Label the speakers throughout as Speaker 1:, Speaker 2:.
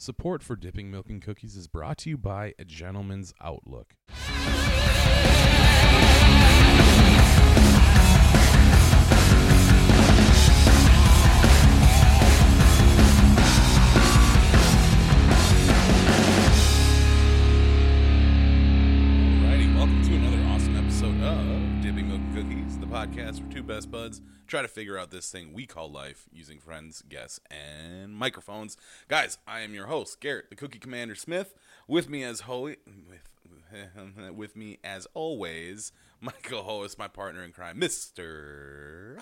Speaker 1: Support for Dipping Milk and Cookies is brought to you by A Gentleman's Outlook. Alrighty, welcome to another awesome episode of Dipping Milk and Cookies, the podcast where two best buds try to figure out this thing we call life using friends, guests, and microphones. Guys, I am your host, Garrett, the Cookie Commander Smith. With me as holy, with, with me as always, my co-host, my partner in crime, Mister.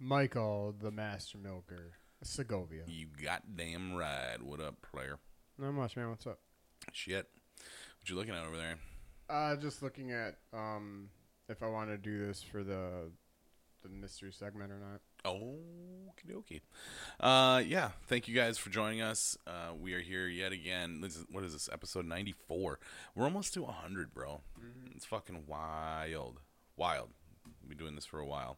Speaker 2: Michael, the master milker, Segovia.
Speaker 1: You goddamn right. What up, player?
Speaker 2: Not much, man. What's up?
Speaker 1: Shit. What you looking at over there?
Speaker 2: Uh, just looking at um, if I want to do this for the the mystery segment or not.
Speaker 1: Okie dokie. Uh, yeah, thank you guys for joining us. Uh, we are here yet again. This is, what is this, episode 94? We're almost to 100, bro. It's fucking wild. Wild. We've been doing this for a while.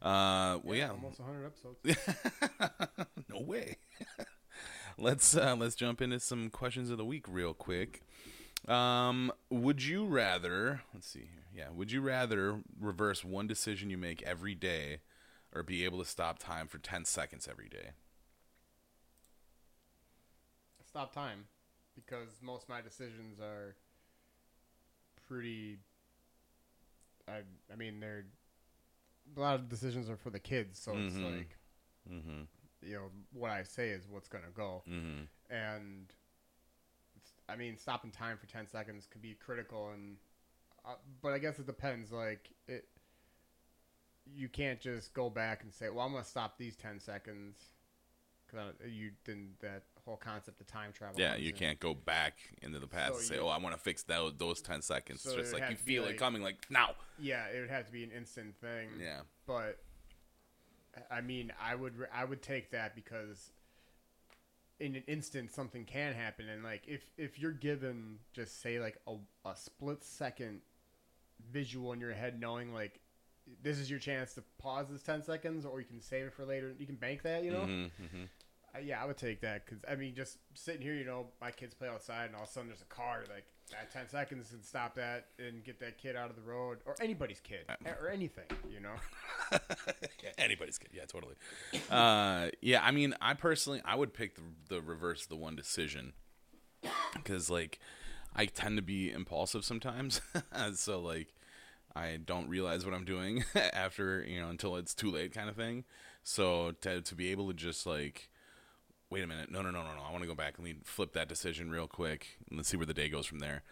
Speaker 1: Uh, well, yeah.
Speaker 2: almost 100 episodes.
Speaker 1: no way. let's uh, let's jump into some questions of the week real quick. Um, would you rather? Let's see here. Yeah, would you rather reverse one decision you make every day, or be able to stop time for ten seconds every day?
Speaker 2: Stop time, because most of my decisions are pretty. I I mean they're a lot of decisions are for the kids, so it's
Speaker 1: Mhm.
Speaker 2: like
Speaker 1: Mm-hmm.
Speaker 2: you know what I say is what's gonna go.
Speaker 1: Mm-hmm.
Speaker 2: and it's- I mean, stopping time for ten seconds could be critical, and uh, but I guess it depends. Like it, you can't just go back and say, "Well, I'm gonna stop these ten seconds," because you didn't that whole concept of time travel.
Speaker 1: Yeah, you
Speaker 2: in.
Speaker 1: can't go back into the past
Speaker 2: So
Speaker 1: and say,
Speaker 2: you-
Speaker 1: "Oh, I want to fix that, those ten seconds."
Speaker 2: So
Speaker 1: it's just like you
Speaker 2: to
Speaker 1: feel it coming, like now.
Speaker 2: Yeah, it would have to be an instant thing.
Speaker 1: Yeah.
Speaker 2: but I mean, I would I would take that because in an instant something can happen, and like if if you're given just say like a, a split second visual in your head, knowing like this is your chance to pause this ten seconds, or you can save it for later, you can bank that, you know.
Speaker 1: Mm-hmm, mm-hmm.
Speaker 2: Uh, yeah, I would take that because I mean, just sitting here, you know, my kids play outside, and all of a sudden there's a car. Like that ten seconds and stop that and get that kid out of the road, or anybody's kid, or anything, you know.
Speaker 1: yeah, anybody's kid. Yeah, totally. Uh, yeah, I mean, I personally, I would pick the, the reverse the one decision because, like, I tend to be impulsive sometimes. so, like, I don't realize what I'm doing after, you know, until it's too late, kind of thing. So, to, to be able to just, like, wait a minute, no, no, no, no, no, I want to go back and flip that decision real quick and let's see where the day goes from there.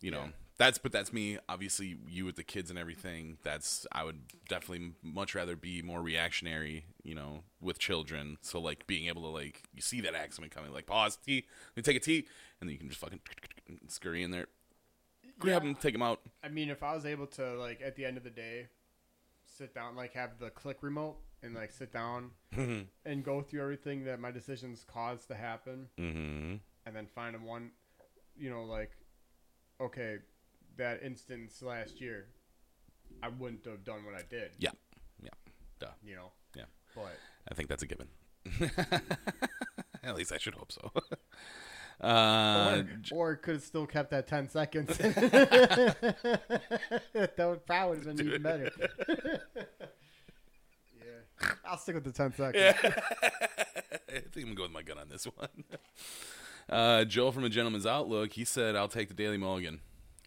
Speaker 1: You know,
Speaker 2: Yeah.
Speaker 1: that's but that's me. Obviously, you with the kids and everything. That's I would definitely much rather be more reactionary. You know, with children. So like being able to like you see that accident coming, like pause, tea, let me take a tea, and then you can just fucking scurry in there, grab
Speaker 2: Yeah.
Speaker 1: them, take them out.
Speaker 2: I mean, if I was able to like at the end of the day, sit down, like have the click remote and like sit down and go through everything that my decisions caused to happen,
Speaker 1: mm-hmm.
Speaker 2: and then find a one, you know, like, okay, that instance last year, I wouldn't have done what I did.
Speaker 1: Yeah, yeah, duh.
Speaker 2: You know.
Speaker 1: Yeah.
Speaker 2: But
Speaker 1: I think that's a given. At least I should hope so. Uh,
Speaker 2: or, or could have still kept that ten seconds. that would probably have been even better. I'll stick with the ten seconds.
Speaker 1: Yeah. I think I'm gonna go with my gun on this one. Uh, Joel from A Gentleman's Outlook, he said, "I'll take the Daily Mulligan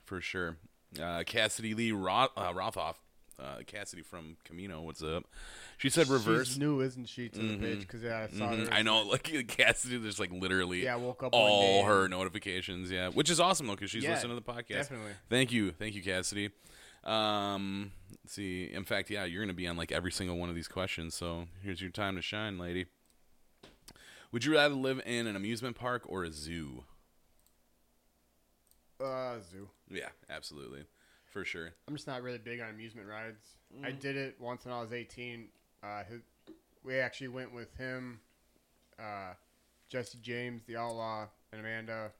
Speaker 1: for sure." Uh, Cassidy Lee Roth, uh, Rothoff, uh, Cassidy from Camino, what's up? She said, "Reverse."
Speaker 2: She's new, isn't she, to the page? Because yeah, I saw
Speaker 1: Mhm.
Speaker 2: her.
Speaker 1: I know, like Cassidy, there's like literally
Speaker 2: Yeah, I woke up
Speaker 1: all her notifications. Yeah, which is awesome though, because she's
Speaker 2: Yeah,
Speaker 1: listening to the podcast.
Speaker 2: definitely.
Speaker 1: Thank you, thank you, Cassidy. Um, let's see. In fact, yeah, you're gonna be on like every single one of these questions. So here's your time to shine, lady. Would you rather live in an amusement park or a zoo?
Speaker 2: Uh, zoo.
Speaker 1: Yeah, absolutely, for sure.
Speaker 2: I'm just not really big on amusement rides.
Speaker 1: Mm.
Speaker 2: I did it once when I was 18. Uh, his, we actually went with him, uh, Jesse James, the Outlaw, and Amanda.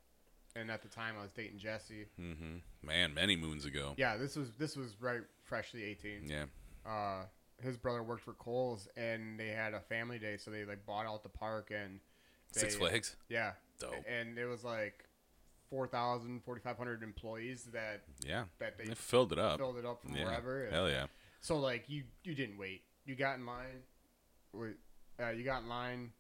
Speaker 2: And at the time, I was dating Jesse.
Speaker 1: Mm-hmm. Man, many moons ago.
Speaker 2: Yeah, this was this was right freshly 18.
Speaker 1: Yeah.
Speaker 2: Uh, his brother worked for Kohl's, and they had a family day, so they like bought out the park and
Speaker 1: Six Flags.
Speaker 2: Yeah,
Speaker 1: dope.
Speaker 2: and it was like 4,000, 4,500 employees that
Speaker 1: Yeah,
Speaker 2: that they
Speaker 1: they filled it up.
Speaker 2: filled it up from
Speaker 1: yeah,
Speaker 2: wherever.
Speaker 1: hell yeah.
Speaker 2: So like you you didn't wait. You got in line. Wait, uh, you got in line.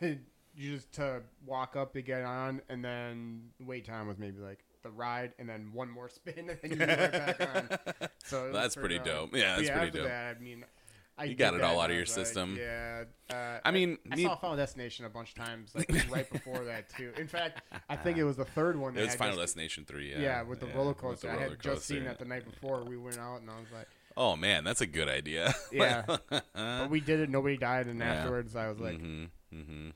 Speaker 2: you just to walk up to get on, and then wait time was maybe like the ride, and then one more spin, and then you get right back on. So was
Speaker 1: That's pretty dope. Yeah, that's
Speaker 2: yeah,
Speaker 1: pretty dope.
Speaker 2: That, I mean, I
Speaker 1: You got it all out of your
Speaker 2: like,
Speaker 1: system.
Speaker 2: yeah. Uh,
Speaker 1: I mean,
Speaker 2: I,
Speaker 1: me-
Speaker 2: saw Final Destination a bunch of times, like right before that too. In fact, I think it was the third one.
Speaker 1: It
Speaker 2: that
Speaker 1: was
Speaker 2: I
Speaker 1: Final
Speaker 2: just-
Speaker 1: Destination three. Yeah,
Speaker 2: Yeah, with the
Speaker 1: yeah,
Speaker 2: roller
Speaker 1: with the
Speaker 2: coaster. I
Speaker 1: roller
Speaker 2: had just seen that the night before. We went out, and I was like,
Speaker 1: Oh man, that's a good idea.
Speaker 2: Yeah. but we did it. Nobody died, and
Speaker 1: Yeah.
Speaker 2: afterwards, I was like,
Speaker 1: hmm hmm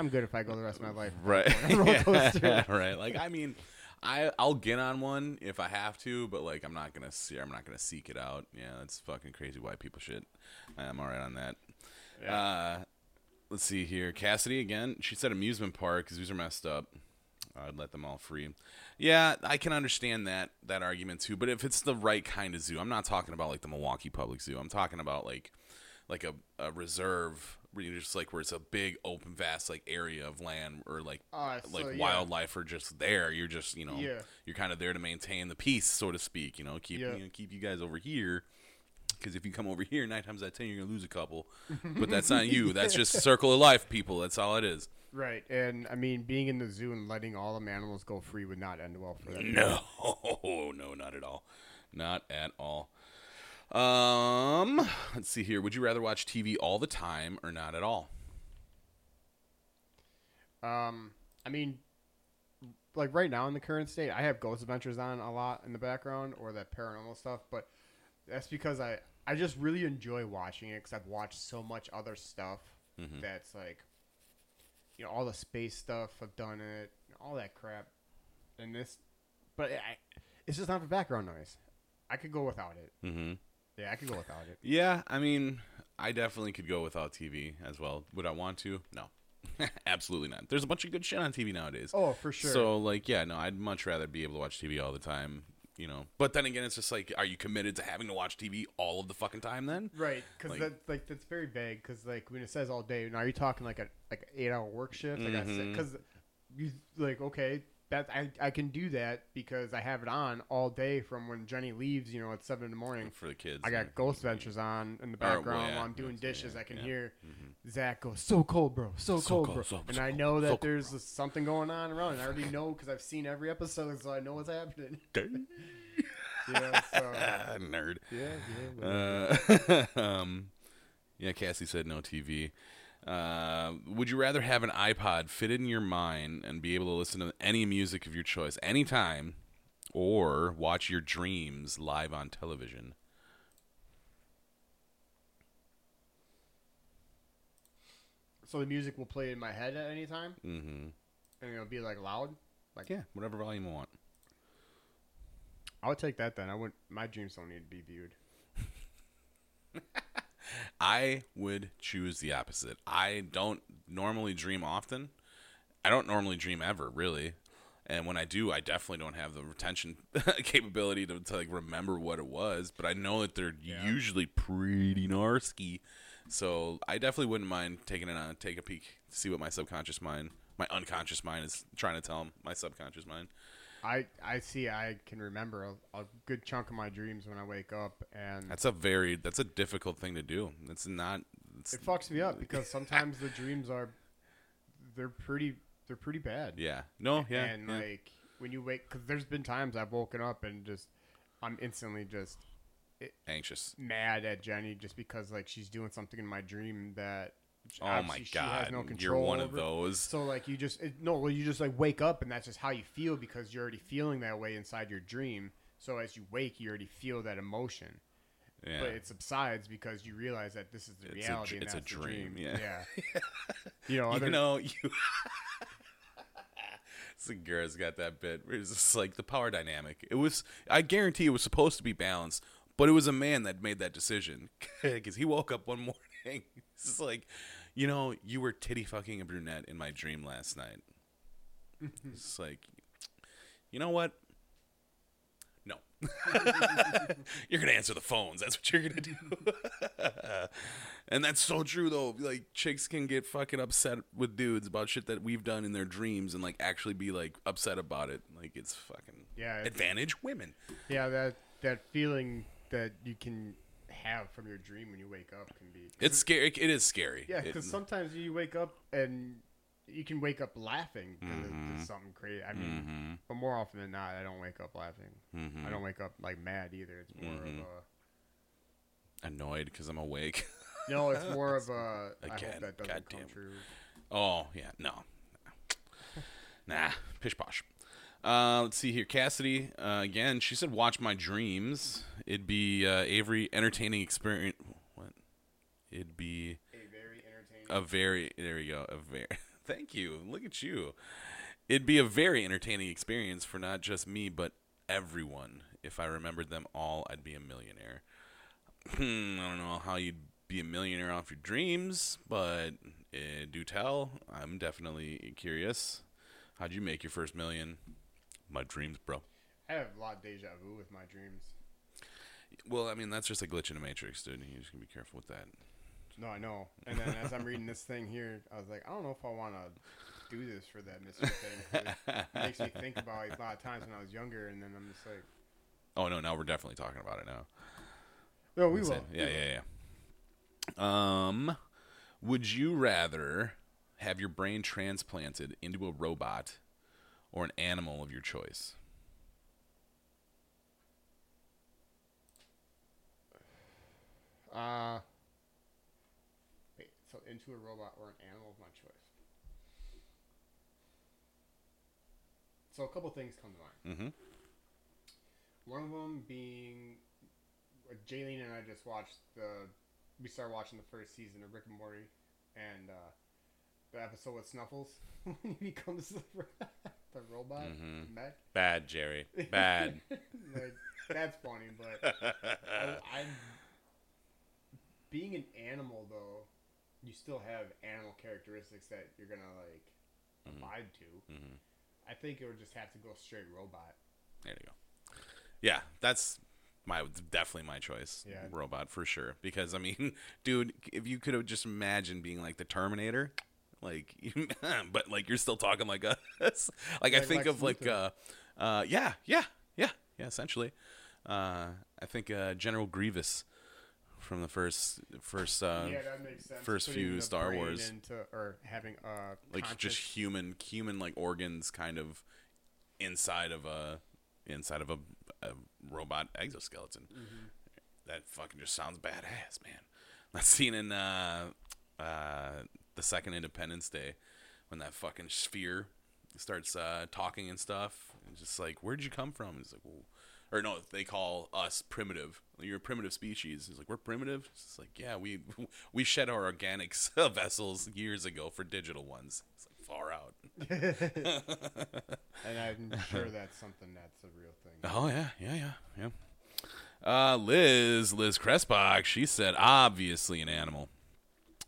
Speaker 2: I'm good if I go the rest of my life.
Speaker 1: Right.
Speaker 2: on a roller coaster.
Speaker 1: yeah, right. Like I mean, I I'll get on one if I have to, but like I'm not gonna see. I'm not gonna seek it out. Yeah, that's fucking crazy. Why people shit. I'm all right on that. Uh, let's see here. Cassidy again. She said amusement park because these are messed up. I'd let them all free. Yeah, I can understand that that argument too. But if it's the right kind of zoo, I'm not talking about like the Milwaukee Public Zoo. I'm talking about like like a, a reserve you just like where it's a big open vast like area of land or like
Speaker 2: Uh, so,
Speaker 1: like
Speaker 2: yeah.
Speaker 1: wildlife are just there. You're just you know
Speaker 2: Yeah.
Speaker 1: you're kind of there to maintain the peace, so to speak. You know, keep
Speaker 2: Yeah.
Speaker 1: you know, keep you guys over here. Because if you come over here, nine times out of ten, you're gonna lose a couple. But that's not you. That's just circle of life, people. That's all it is.
Speaker 2: Right, and I mean, being in the zoo and letting all the animals go free would not end well for them.
Speaker 1: No, no, not at all. Not at all. Um, let's see here. Would you rather watch TV all the time or not at all?
Speaker 2: Um, I mean, like right now in the current state, I have Ghost Adventures on a lot in the background or that paranormal stuff, but that's because I I just really enjoy watching it because I've watched so much other stuff
Speaker 1: Mhm.
Speaker 2: that's like, you know, all the space stuff I've done it, all that crap, and this, but I, it's just not for background noise. I could go without it.
Speaker 1: Mm-hmm.
Speaker 2: Yeah, I could go without it.
Speaker 1: Yeah, I mean, I definitely could go without TV as well. Would I want to? No, absolutely not. There's a bunch of good shit on TV nowadays.
Speaker 2: Oh, for sure.
Speaker 1: So like, yeah, no, I'd much rather be able to watch TV all the time. You know, but then again, it's just like, are you committed to having to watch TV all of the fucking time? Then
Speaker 2: Right, because
Speaker 1: Like-
Speaker 2: that like that's very vague. Because like when it says all day, now are you talking like a like an eight hour work shift? Like because mm-hmm. you like okay that I I can do that because I have it on all day from when Jenny leaves. You know at seven in the morning.
Speaker 1: for the kids,
Speaker 2: I got Ghost Ventures on in the
Speaker 1: well,
Speaker 2: background
Speaker 1: yeah,
Speaker 2: while I'm doing dishes.
Speaker 1: yeah,
Speaker 2: I can
Speaker 1: yeah.
Speaker 2: hear
Speaker 1: Mhm.
Speaker 2: Zach go so cold, bro, so,
Speaker 1: So
Speaker 2: cold,
Speaker 1: cold,
Speaker 2: bro,
Speaker 1: so-
Speaker 2: and
Speaker 1: so
Speaker 2: I know that
Speaker 1: so cold.
Speaker 2: there's something going on around. And I already know because I've seen every episode, so I know what's happening. yeah, so,
Speaker 1: Ah, nerd.
Speaker 2: yeah, yeah.
Speaker 1: Uh, um, yeah, Cassie said no TV. Uh, would you rather have an iPod fit in your mind and be able to listen to any music of your choice anytime, or watch your dreams live on television?
Speaker 2: So the music will play in my head at any time,
Speaker 1: Mm-hmm.
Speaker 2: and it'll be like loud.
Speaker 1: Like Yeah, whatever volume you want.
Speaker 2: I would take that then. I would. My dreams don't need to be viewed.
Speaker 1: I would choose the opposite. I don't normally dream often. I don't normally dream ever, really. And when I do, I definitely don't have the retention capability to, to like remember what it was. But I know that they're
Speaker 2: Yeah.
Speaker 1: usually pretty narsky. So I definitely wouldn't mind taking it on, take a peek, see what my subconscious mind, my unconscious mind is trying to tell my subconscious mind.
Speaker 2: I I see. I can remember a, a good chunk of my dreams when I wake up, and
Speaker 1: That's a very that's a difficult thing to do. It's not. It's,
Speaker 2: it fucks me up because sometimes the dreams are they're pretty they're pretty bad.
Speaker 1: yeah. No. Yeah.
Speaker 2: and
Speaker 1: yeah.
Speaker 2: like when you wake, because there's been times I've woken up and just I'm instantly just eh,
Speaker 1: anxious.
Speaker 2: mad at Jenny just because like she's doing something in my dream that
Speaker 1: Oh my
Speaker 2: obviously she has
Speaker 1: god,
Speaker 2: no
Speaker 1: you're one of those.
Speaker 2: So like you just it, no, well you just like wake up and that's just how you feel because you're already feeling that way inside your dream. So as you wake, you already feel that emotion,
Speaker 1: Yeah.
Speaker 2: but it subsides because you realize that this is the
Speaker 1: It's a
Speaker 2: reality. and
Speaker 1: it's a dream,
Speaker 2: dream.
Speaker 1: yeah.
Speaker 2: you know, other,
Speaker 1: you know, you. Segura's got that bit. Where it's just like the power dynamic. It was. I guarantee it was supposed to be balanced, but it was a man that made that decision because he woke up one morning. It's just like, you know, you were titty fucking a brunette in my dream last night. it's like, you know what? No, you're gonna answer the phones. That's what you're gonna do. and that's so true though. Like chicks can get fucking upset with dudes about shit that we've done in their dreams and like actually be like upset about it. Like it's fucking
Speaker 2: Yeah,
Speaker 1: advantage women.
Speaker 2: Yeah, that that feeling that you can have from your dream when you wake up can be.
Speaker 1: It's scary. It is scary.
Speaker 2: yeah, because sometimes you wake up and you can wake up laughing
Speaker 1: Mm-hmm.
Speaker 2: something crazy. I mean, but more often than not, I don't wake up laughing.
Speaker 1: Mm-hmm.
Speaker 2: I don't wake up like mad either. It's more of a
Speaker 1: annoyed because I'm awake.
Speaker 2: no. It's more of a
Speaker 1: Again,
Speaker 2: hope that doesn't come
Speaker 1: goddamn.
Speaker 2: true.
Speaker 1: Oh yeah, no, nah, pish posh. Uh, let's see here, Cassidy. Uh, again, she said, "Watch my dreams." It'd be uh, Avery entertaining experience. What? It'd be
Speaker 2: A very entertaining.
Speaker 1: a very. There we go. A very. Thank you. Look at you. It'd be a very entertaining experience for not just me, but everyone. If I remembered them all, I'd be a millionaire. Hmm, I don't know how you'd be a millionaire off your dreams, but uh, do tell. I'm definitely curious. How'd you make your first million? My dreams, bro.
Speaker 2: I have a lot of deja vu with my dreams.
Speaker 1: Well, I mean, that's just a glitch in the matrix, dude. You just gotta be careful with that.
Speaker 2: No, I know. And then as I'm reading this thing here, I was like, I don't know if I want to do this for that mystery thing. It makes me think about it a lot of times when I was younger, and then I'm just like,
Speaker 1: Oh no, now we're definitely talking about it now.
Speaker 2: no, we
Speaker 1: That's
Speaker 2: will.
Speaker 1: it. Yeah, yeah, yeah. Um, would you rather have your brain transplanted into a robot or an animal of your choice?
Speaker 2: Uh, wait, so into a robot or an animal of my choice. So a couple things come to mind.
Speaker 1: Mm-hmm.
Speaker 2: One of them being, uh, Jaylene and I just watched the, we started watching the first season of Rick and Morty, and uh, the episode with Snuffles when he becomes the, the robot
Speaker 1: Mhm.
Speaker 2: mech.
Speaker 1: Bad, Jerry. Bad.
Speaker 2: like, that's funny, but I, I'm being an animal though. You still have animal characteristics that you're gonna like
Speaker 1: Mhm.
Speaker 2: abide to.
Speaker 1: Mhm.
Speaker 2: I think it would just have to go straight robot.
Speaker 1: There you go. Yeah, that's my definitely my choice.
Speaker 2: Yeah.
Speaker 1: Robot for sure. Because I mean, dude, if you could have just imagined being like the Terminator, like, but like you're still talking like us. like I think
Speaker 2: Lex
Speaker 1: of like, uh, uh, yeah, yeah, yeah, yeah. Essentially, uh, I think uh, General Grievous from the first first uh,
Speaker 2: yeah, that makes sense.
Speaker 1: first
Speaker 2: Putting
Speaker 1: few
Speaker 2: the
Speaker 1: Star
Speaker 2: brain
Speaker 1: Wars.
Speaker 2: into, or having uh
Speaker 1: like
Speaker 2: conscious-
Speaker 1: just human human like organs kind of inside of a inside of a, a robot exoskeleton
Speaker 2: Mm-hmm.
Speaker 1: that fucking just sounds badass man that scene in uh uh the second independence day when that fucking sphere starts uh talking and stuff and just like where'd you come from it's like well or no, they call us primitive. You're a primitive species. It's like we're primitive. It's like yeah, we we shed our organic vessels years ago for digital ones. It's like far out.
Speaker 2: and I'm sure that's something that's a real thing.
Speaker 1: Oh yeah, yeah, yeah, yeah. Uh, Liz, Liz Crespach, she said obviously an animal.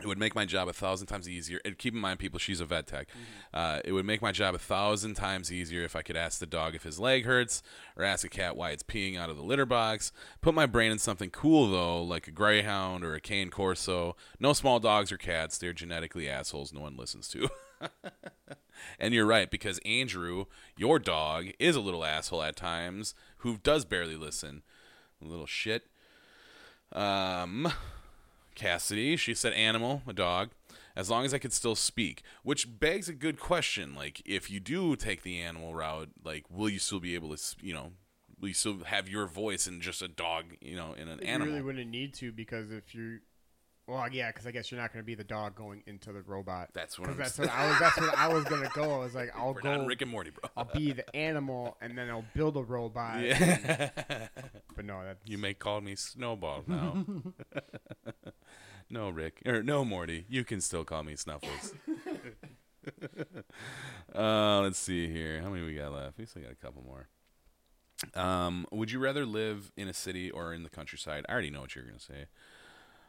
Speaker 1: It would make my job a thousand times easier. And keep in mind, people, she's a vet tech. Uh, it would make my job a thousand times easier if I could ask the dog if his leg hurts, or ask a cat why it's peeing out of the litter box. Put my brain in something cool though, like a greyhound or a cane corso. No small dogs or cats; they're genetically assholes. No one listens to. And you're right because Andrew, your dog, is a little asshole at times who does barely listen. A little shit. Um, Cassidy, she said animal, a dog. As long as I could still speak, which begs a good question. Like, if you do take the animal route, like, will you still be able to, you know, will you still have your voice in just a dog, you know, in an
Speaker 2: You
Speaker 1: animal?
Speaker 2: really wouldn't need to because if you, well, yeah, because I guess you're not going to be the dog going into the robot.
Speaker 1: That's what
Speaker 2: that's what I was. That's what I was gonna go. I was like, I'll
Speaker 1: We're
Speaker 2: go.
Speaker 1: Rick and Morty, bro.
Speaker 2: I'll be the animal, and then I'll build a robot.
Speaker 1: yeah.
Speaker 2: But no, that's
Speaker 1: You may call me Snowball now. no, Rick. Or no, Morty. You can still call me Snuffles. uh, let's see here. How many we got left? We still got a couple more. Um, would you rather live in a city or in the countryside? I already know what you're gonna say.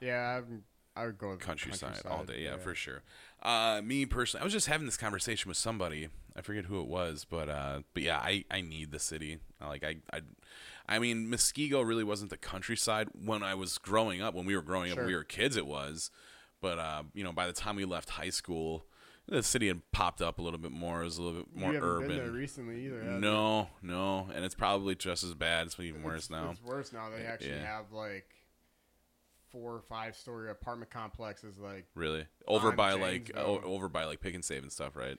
Speaker 2: Yeah. I'm, I would go with
Speaker 1: countryside, all day. Yeah, for sure. Uh, me personally, I was just having this conversation with somebody. I forget who it was, but uh, but yeah, I, I need the city. Like I, I I mean, Muskego really wasn't the countryside when I was growing up. When we were growing up,
Speaker 2: Sure.
Speaker 1: when we were kids, it was. But uh, you know, by the time we left high school, the city had popped up a little bit more. It was a little bit more urban.
Speaker 2: been there recently either. have you?
Speaker 1: no, no, and it's probably just as bad. It's even worse
Speaker 2: It's-
Speaker 1: now.
Speaker 2: It's worse now. They actually
Speaker 1: Yeah.
Speaker 2: have like four or five story apartment complexes. Like
Speaker 1: Really, over by like o- over by like Pick and Save and stuff, right?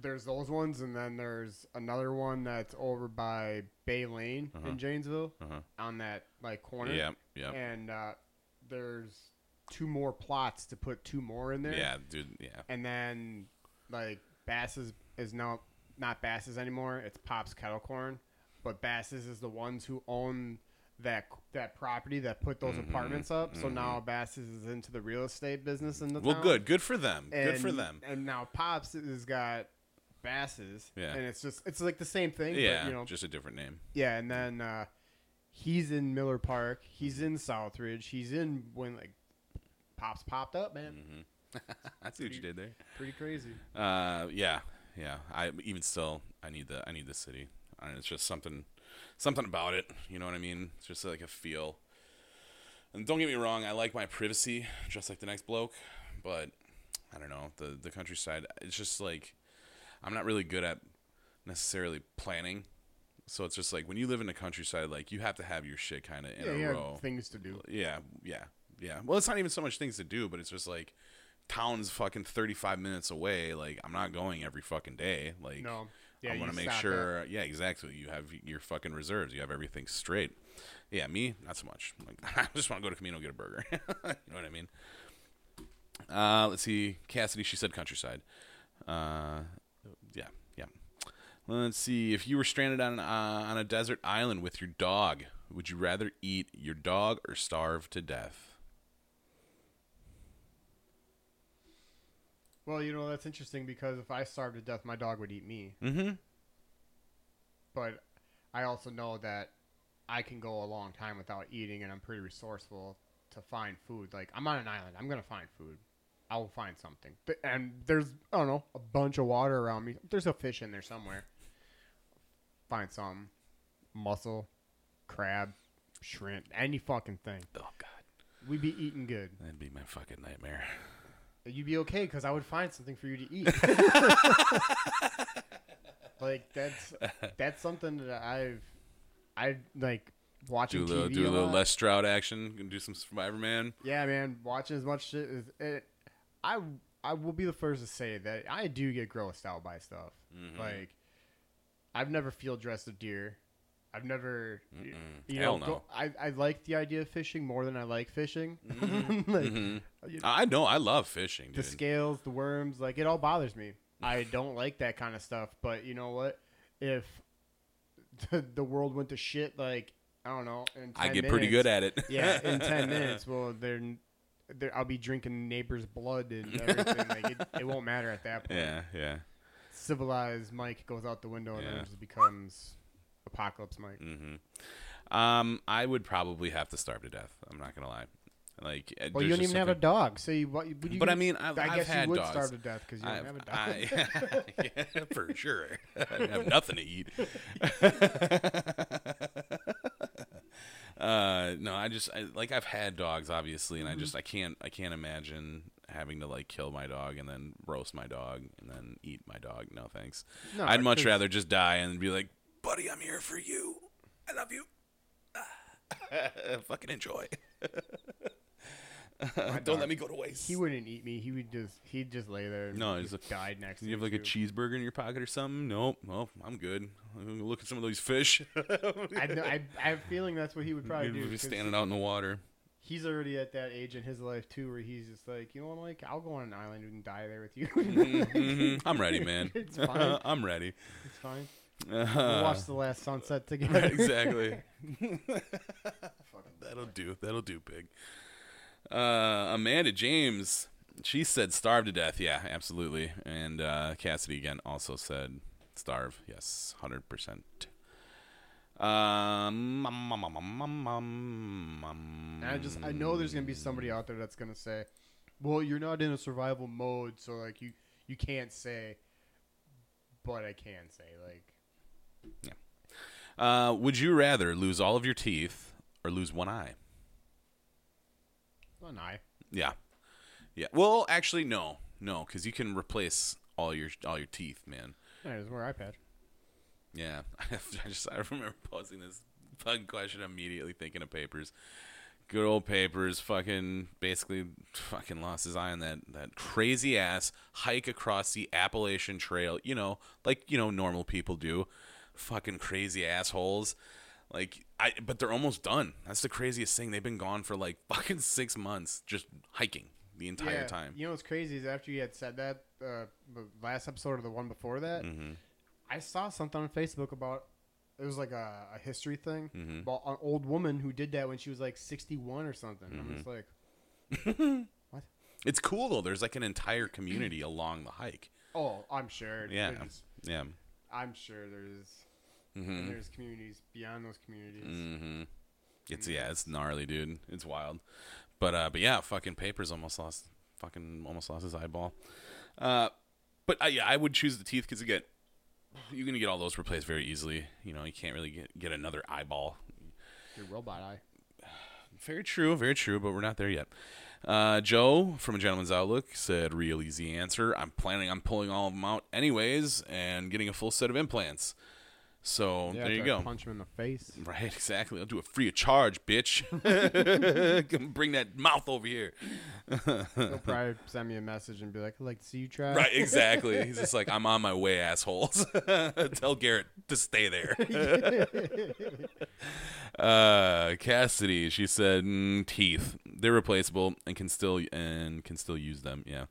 Speaker 2: there's those ones, and then there's another one that's over by Bay Lane
Speaker 1: Uh-huh.
Speaker 2: in Janesville
Speaker 1: Uh-huh.
Speaker 2: on that like corner.
Speaker 1: Yeah, yeah,
Speaker 2: And uh, there's two more plots to put two more in there.
Speaker 1: yeah, dude. Yeah,
Speaker 2: And then like Bass's is now not Bass's anymore. It's Pop's Kettle Corn, but Bass's is the ones who own that that property that put those
Speaker 1: Mhm,
Speaker 2: apartments up. So
Speaker 1: mhm.
Speaker 2: now Bass's is into the real estate business in the
Speaker 1: well,
Speaker 2: town.
Speaker 1: good, good for them. good for them.
Speaker 2: And now Pops has got Bass's.
Speaker 1: Yeah.
Speaker 2: And it's just it's like the same thing.
Speaker 1: Yeah,
Speaker 2: But, you know.
Speaker 1: just a different name.
Speaker 2: Yeah. And then uh, he's in Miller Park. He's in Southridge. He's in when like Pops popped up, man.
Speaker 1: hmm I see what you did there.
Speaker 2: Pretty crazy.
Speaker 1: Uh, yeah, yeah. I even still, I need the, I need the city. And it's just something, something about it. You know what I mean? It's just like a feel. And don't get me wrong, I like my privacy, just like the next bloke. But I don't know the the countryside. It's just like I'm not really good at necessarily planning. So it's just like when you live in the countryside, like you have to have your shit kind of in
Speaker 2: yeah,
Speaker 1: a row.
Speaker 2: things to do.
Speaker 1: Yeah, yeah, yeah. Well, it's not even so much things to do, but it's just like town's fucking 35 minutes away. Like I'm not going every fucking day. Like
Speaker 2: No. Yeah,
Speaker 1: I want to make sure. Yeah, exactly. You have your fucking reserves. You have everything straight. Yeah, me not so much. Like I just want to go to Camino get a burger. you know what I mean? Uh, let's see. Cassidy, she said countryside. Uh, yeah, yeah. Let's see. If you were stranded on uh, on a desert island with your dog, would you rather eat your dog or starve to death?
Speaker 2: Well, you know that's interesting because if I starved to death, my dog would eat me.
Speaker 1: Mm-hmm.
Speaker 2: But I also know that I can go a long time without eating, and I'm pretty resourceful to find food. Like I'm on an island, I'm gonna find food. I will find something. Th- And there's I don't know a bunch of water around me. There's a fish in there somewhere. Find some mussel, crab, shrimp, any fucking thing.
Speaker 1: Oh God,
Speaker 2: We'd be eating good.
Speaker 1: that'd be my fucking nightmare.
Speaker 2: You'd be okay because I would find something for you to eat. like that's that's something that I've I like watching
Speaker 1: Do a little,
Speaker 2: TV
Speaker 1: do a little
Speaker 2: lot.
Speaker 1: less Stroud action. and Do some Survivor Man.
Speaker 2: Yeah, man, watching as much shit is it. I I will be the first to say that I do get grossed out by stuff.
Speaker 1: Mhm.
Speaker 2: Like I've never field dressed a deer. I've never,
Speaker 1: Mm-mm.
Speaker 2: you
Speaker 1: Hell
Speaker 2: know,
Speaker 1: no.
Speaker 2: go, I I like the idea of fishing more than I like fishing.
Speaker 1: Mhm.
Speaker 2: like
Speaker 1: Mhm.
Speaker 2: you know,
Speaker 1: I know. I love fishing,
Speaker 2: the
Speaker 1: dude.
Speaker 2: scales, the worms, like it all bothers me. I don't like that kind of stuff. But you know what? If the, the world went to shit, like I don't know, in 10
Speaker 1: I get pretty good at it.
Speaker 2: yeah, in ten minutes. Well, then I'll be drinking neighbor's blood and everything. like it, it won't matter at that point.
Speaker 1: yeah, yeah.
Speaker 2: Civilized Mike goes out the window and then it just becomes apocalypse Mike.
Speaker 1: Mm-hmm. Um, I would probably have to starve to death. I'm not gonna lie. Like, uh,
Speaker 2: Well, you don't even have a dog, so you. What, would you
Speaker 1: But I mean, I've,
Speaker 2: I
Speaker 1: I've
Speaker 2: guess
Speaker 1: had
Speaker 2: you would
Speaker 1: dogs.
Speaker 2: starve to death because you don't
Speaker 1: I've-
Speaker 2: a dog.
Speaker 1: I, yeah, for sure. I have nothing to eat. uh, no, I just I, like I've had dogs, obviously, and I just I can't I can't imagine having to like kill my dog and then roast my dog and then eat my dog. No thanks.
Speaker 2: No,
Speaker 1: I'd much rather just die and be like, buddy, I'm here for you. I love you. Fucking enjoy. Don't
Speaker 2: dog,
Speaker 1: let me go to waste.
Speaker 2: He wouldn't eat me. He would just he'd just lay there. And
Speaker 1: No, he's a-
Speaker 2: died next.
Speaker 1: Do
Speaker 2: to
Speaker 1: you have like a cheeseburger in your pocket or something? Nope. Well, I'm good. Look at some of those fish.
Speaker 2: I, know, I, I have a feeling that's what he would probably do.
Speaker 1: Be
Speaker 2: 'cause
Speaker 1: standing out in the water.
Speaker 2: He's already at that age in his life too, where he's just like, you know what, Mike, I'll go on an island and die there with you.
Speaker 1: Mhm. I'm ready, man.
Speaker 2: It's fine.
Speaker 1: I'm ready.
Speaker 2: it's fine.
Speaker 1: Uh,
Speaker 2: the last sunset together.
Speaker 1: exactly. That'll do. That'll do, pig. Uh, Amanda James, she said starve to death. Yeah, absolutely. And uh, Cassidy again also said starve. Yes, hundred percent. Um, um, um, um, um, um,
Speaker 2: And I just I know there's gonna be somebody out there that's gonna say, well, you're not in a survival mode, so like you you can't say. But I can say like
Speaker 1: Uh, would you rather lose all of your teeth or lose one eye?
Speaker 2: One eye.
Speaker 1: Yeah, yeah. Well, actually, no, no, because you can replace all your all your teeth, man.
Speaker 2: Yeah, just wear patch.
Speaker 1: Yeah, I just I remember posting this fucking question immediately thinking of papers. Good old papers, fucking basically fucking lost his eye on that that crazy ass hike across the Appalachian Trail. You know, like you know normal people do. Fucking crazy assholes. Like I, but they're almost done. That's the craziest thing. They've been gone for like fucking six months, just hiking the entire
Speaker 2: Yeah,
Speaker 1: time.
Speaker 2: You know what's crazy is after you had said that, uh, the last episode or the one before that,
Speaker 1: Mm-hmm.
Speaker 2: I saw something on Facebook about it was like a, a history thing
Speaker 1: Mhm.
Speaker 2: about an old woman who did that when she was like 61 or something. I'm
Speaker 1: Mm-hmm.
Speaker 2: just like, what?
Speaker 1: It's cool though. There's like an entire community along the hike.
Speaker 2: oh, I'm sure.
Speaker 1: Yeah, yeah.
Speaker 2: I'm sure there's
Speaker 1: Mm-hmm.
Speaker 2: there's communities beyond those communities.
Speaker 1: Mm-hmm. It's yeah, it's gnarly, dude. It's wild. But uh, but yeah, fucking papers almost lost, fucking almost lost his eyeball. Uh, but uh, yeah, I would choose the teeth because again, you're gonna get all those replaced very easily. You know, you can't really get get another eyeball.
Speaker 2: Your robot eye.
Speaker 1: Very true, very true. But we're not there yet. Uh, Joe from a Gentleman's Outlook said, "Real easy answer. I'm planning on pulling all of them out anyways and getting a full set of implants." So
Speaker 2: Yeah,
Speaker 1: there you go.
Speaker 2: Punch him in the face.
Speaker 1: Right, exactly. I'll do it free of charge, bitch. Bring that mouth over here.
Speaker 2: He'll probably send me a message and be like, "I'd like to see you try."
Speaker 1: Right, exactly. He's just like, I'm on my way, assholes. Tell Garrett to stay there. uh, Cassidy, she said, mm, teeth. They're replaceable and can still and can still use them. Yeah,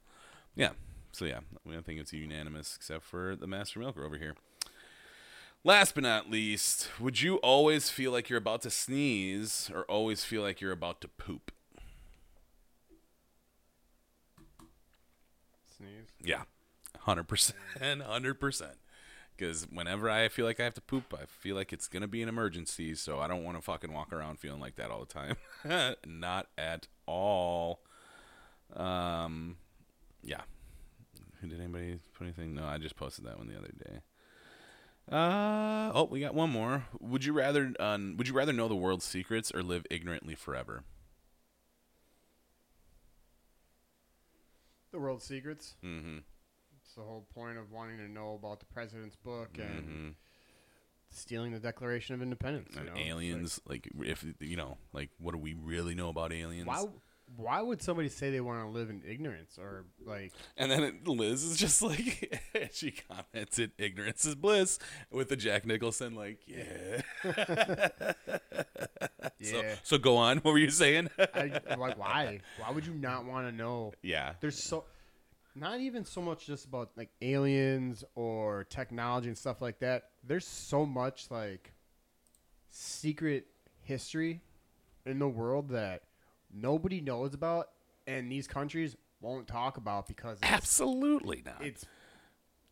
Speaker 1: yeah. So yeah, I think it's unanimous, except for the master milker over here. Last but not least, would you always feel like you're about to sneeze or always feel like you're about to poop?
Speaker 2: Sneeze.
Speaker 1: Yeah, hundred percent, hundred percent. Because whenever I feel like I have to poop, I feel like it's gonna be an emergency. So I don't want to fucking walk around feeling like that all the time. Not at all. Um, yeah. Did anybody put anything? No, I just posted that one the other day. Uh oh, we got one more. Would you rather um, would you rather know the world's secrets or live ignorantly forever?
Speaker 2: The world's secrets.
Speaker 1: Mm-hmm.
Speaker 2: It's the whole point of wanting to know about the president's book and
Speaker 1: Mm-hmm.
Speaker 2: stealing the Declaration of Independence. You know?
Speaker 1: Aliens, like, if you know, like, what do we really know about aliens?
Speaker 2: Like, why? Why would somebody say they want to live in ignorance or like?
Speaker 1: And then it, Liz is just like, she commented, "Ignorance is bliss," with the Jack Nicholson, like, yeah. So,
Speaker 2: Yeah.
Speaker 1: so go on. What were you saying?
Speaker 2: I, I'm like, why? Why would you not want to know?
Speaker 1: yeah.
Speaker 2: There's so, not even so much just about like aliens or technology and stuff like that. There's so much like secret history in the world that nobody knows about, and these countries won't talk about because it's,
Speaker 1: Absolutely not.
Speaker 2: it's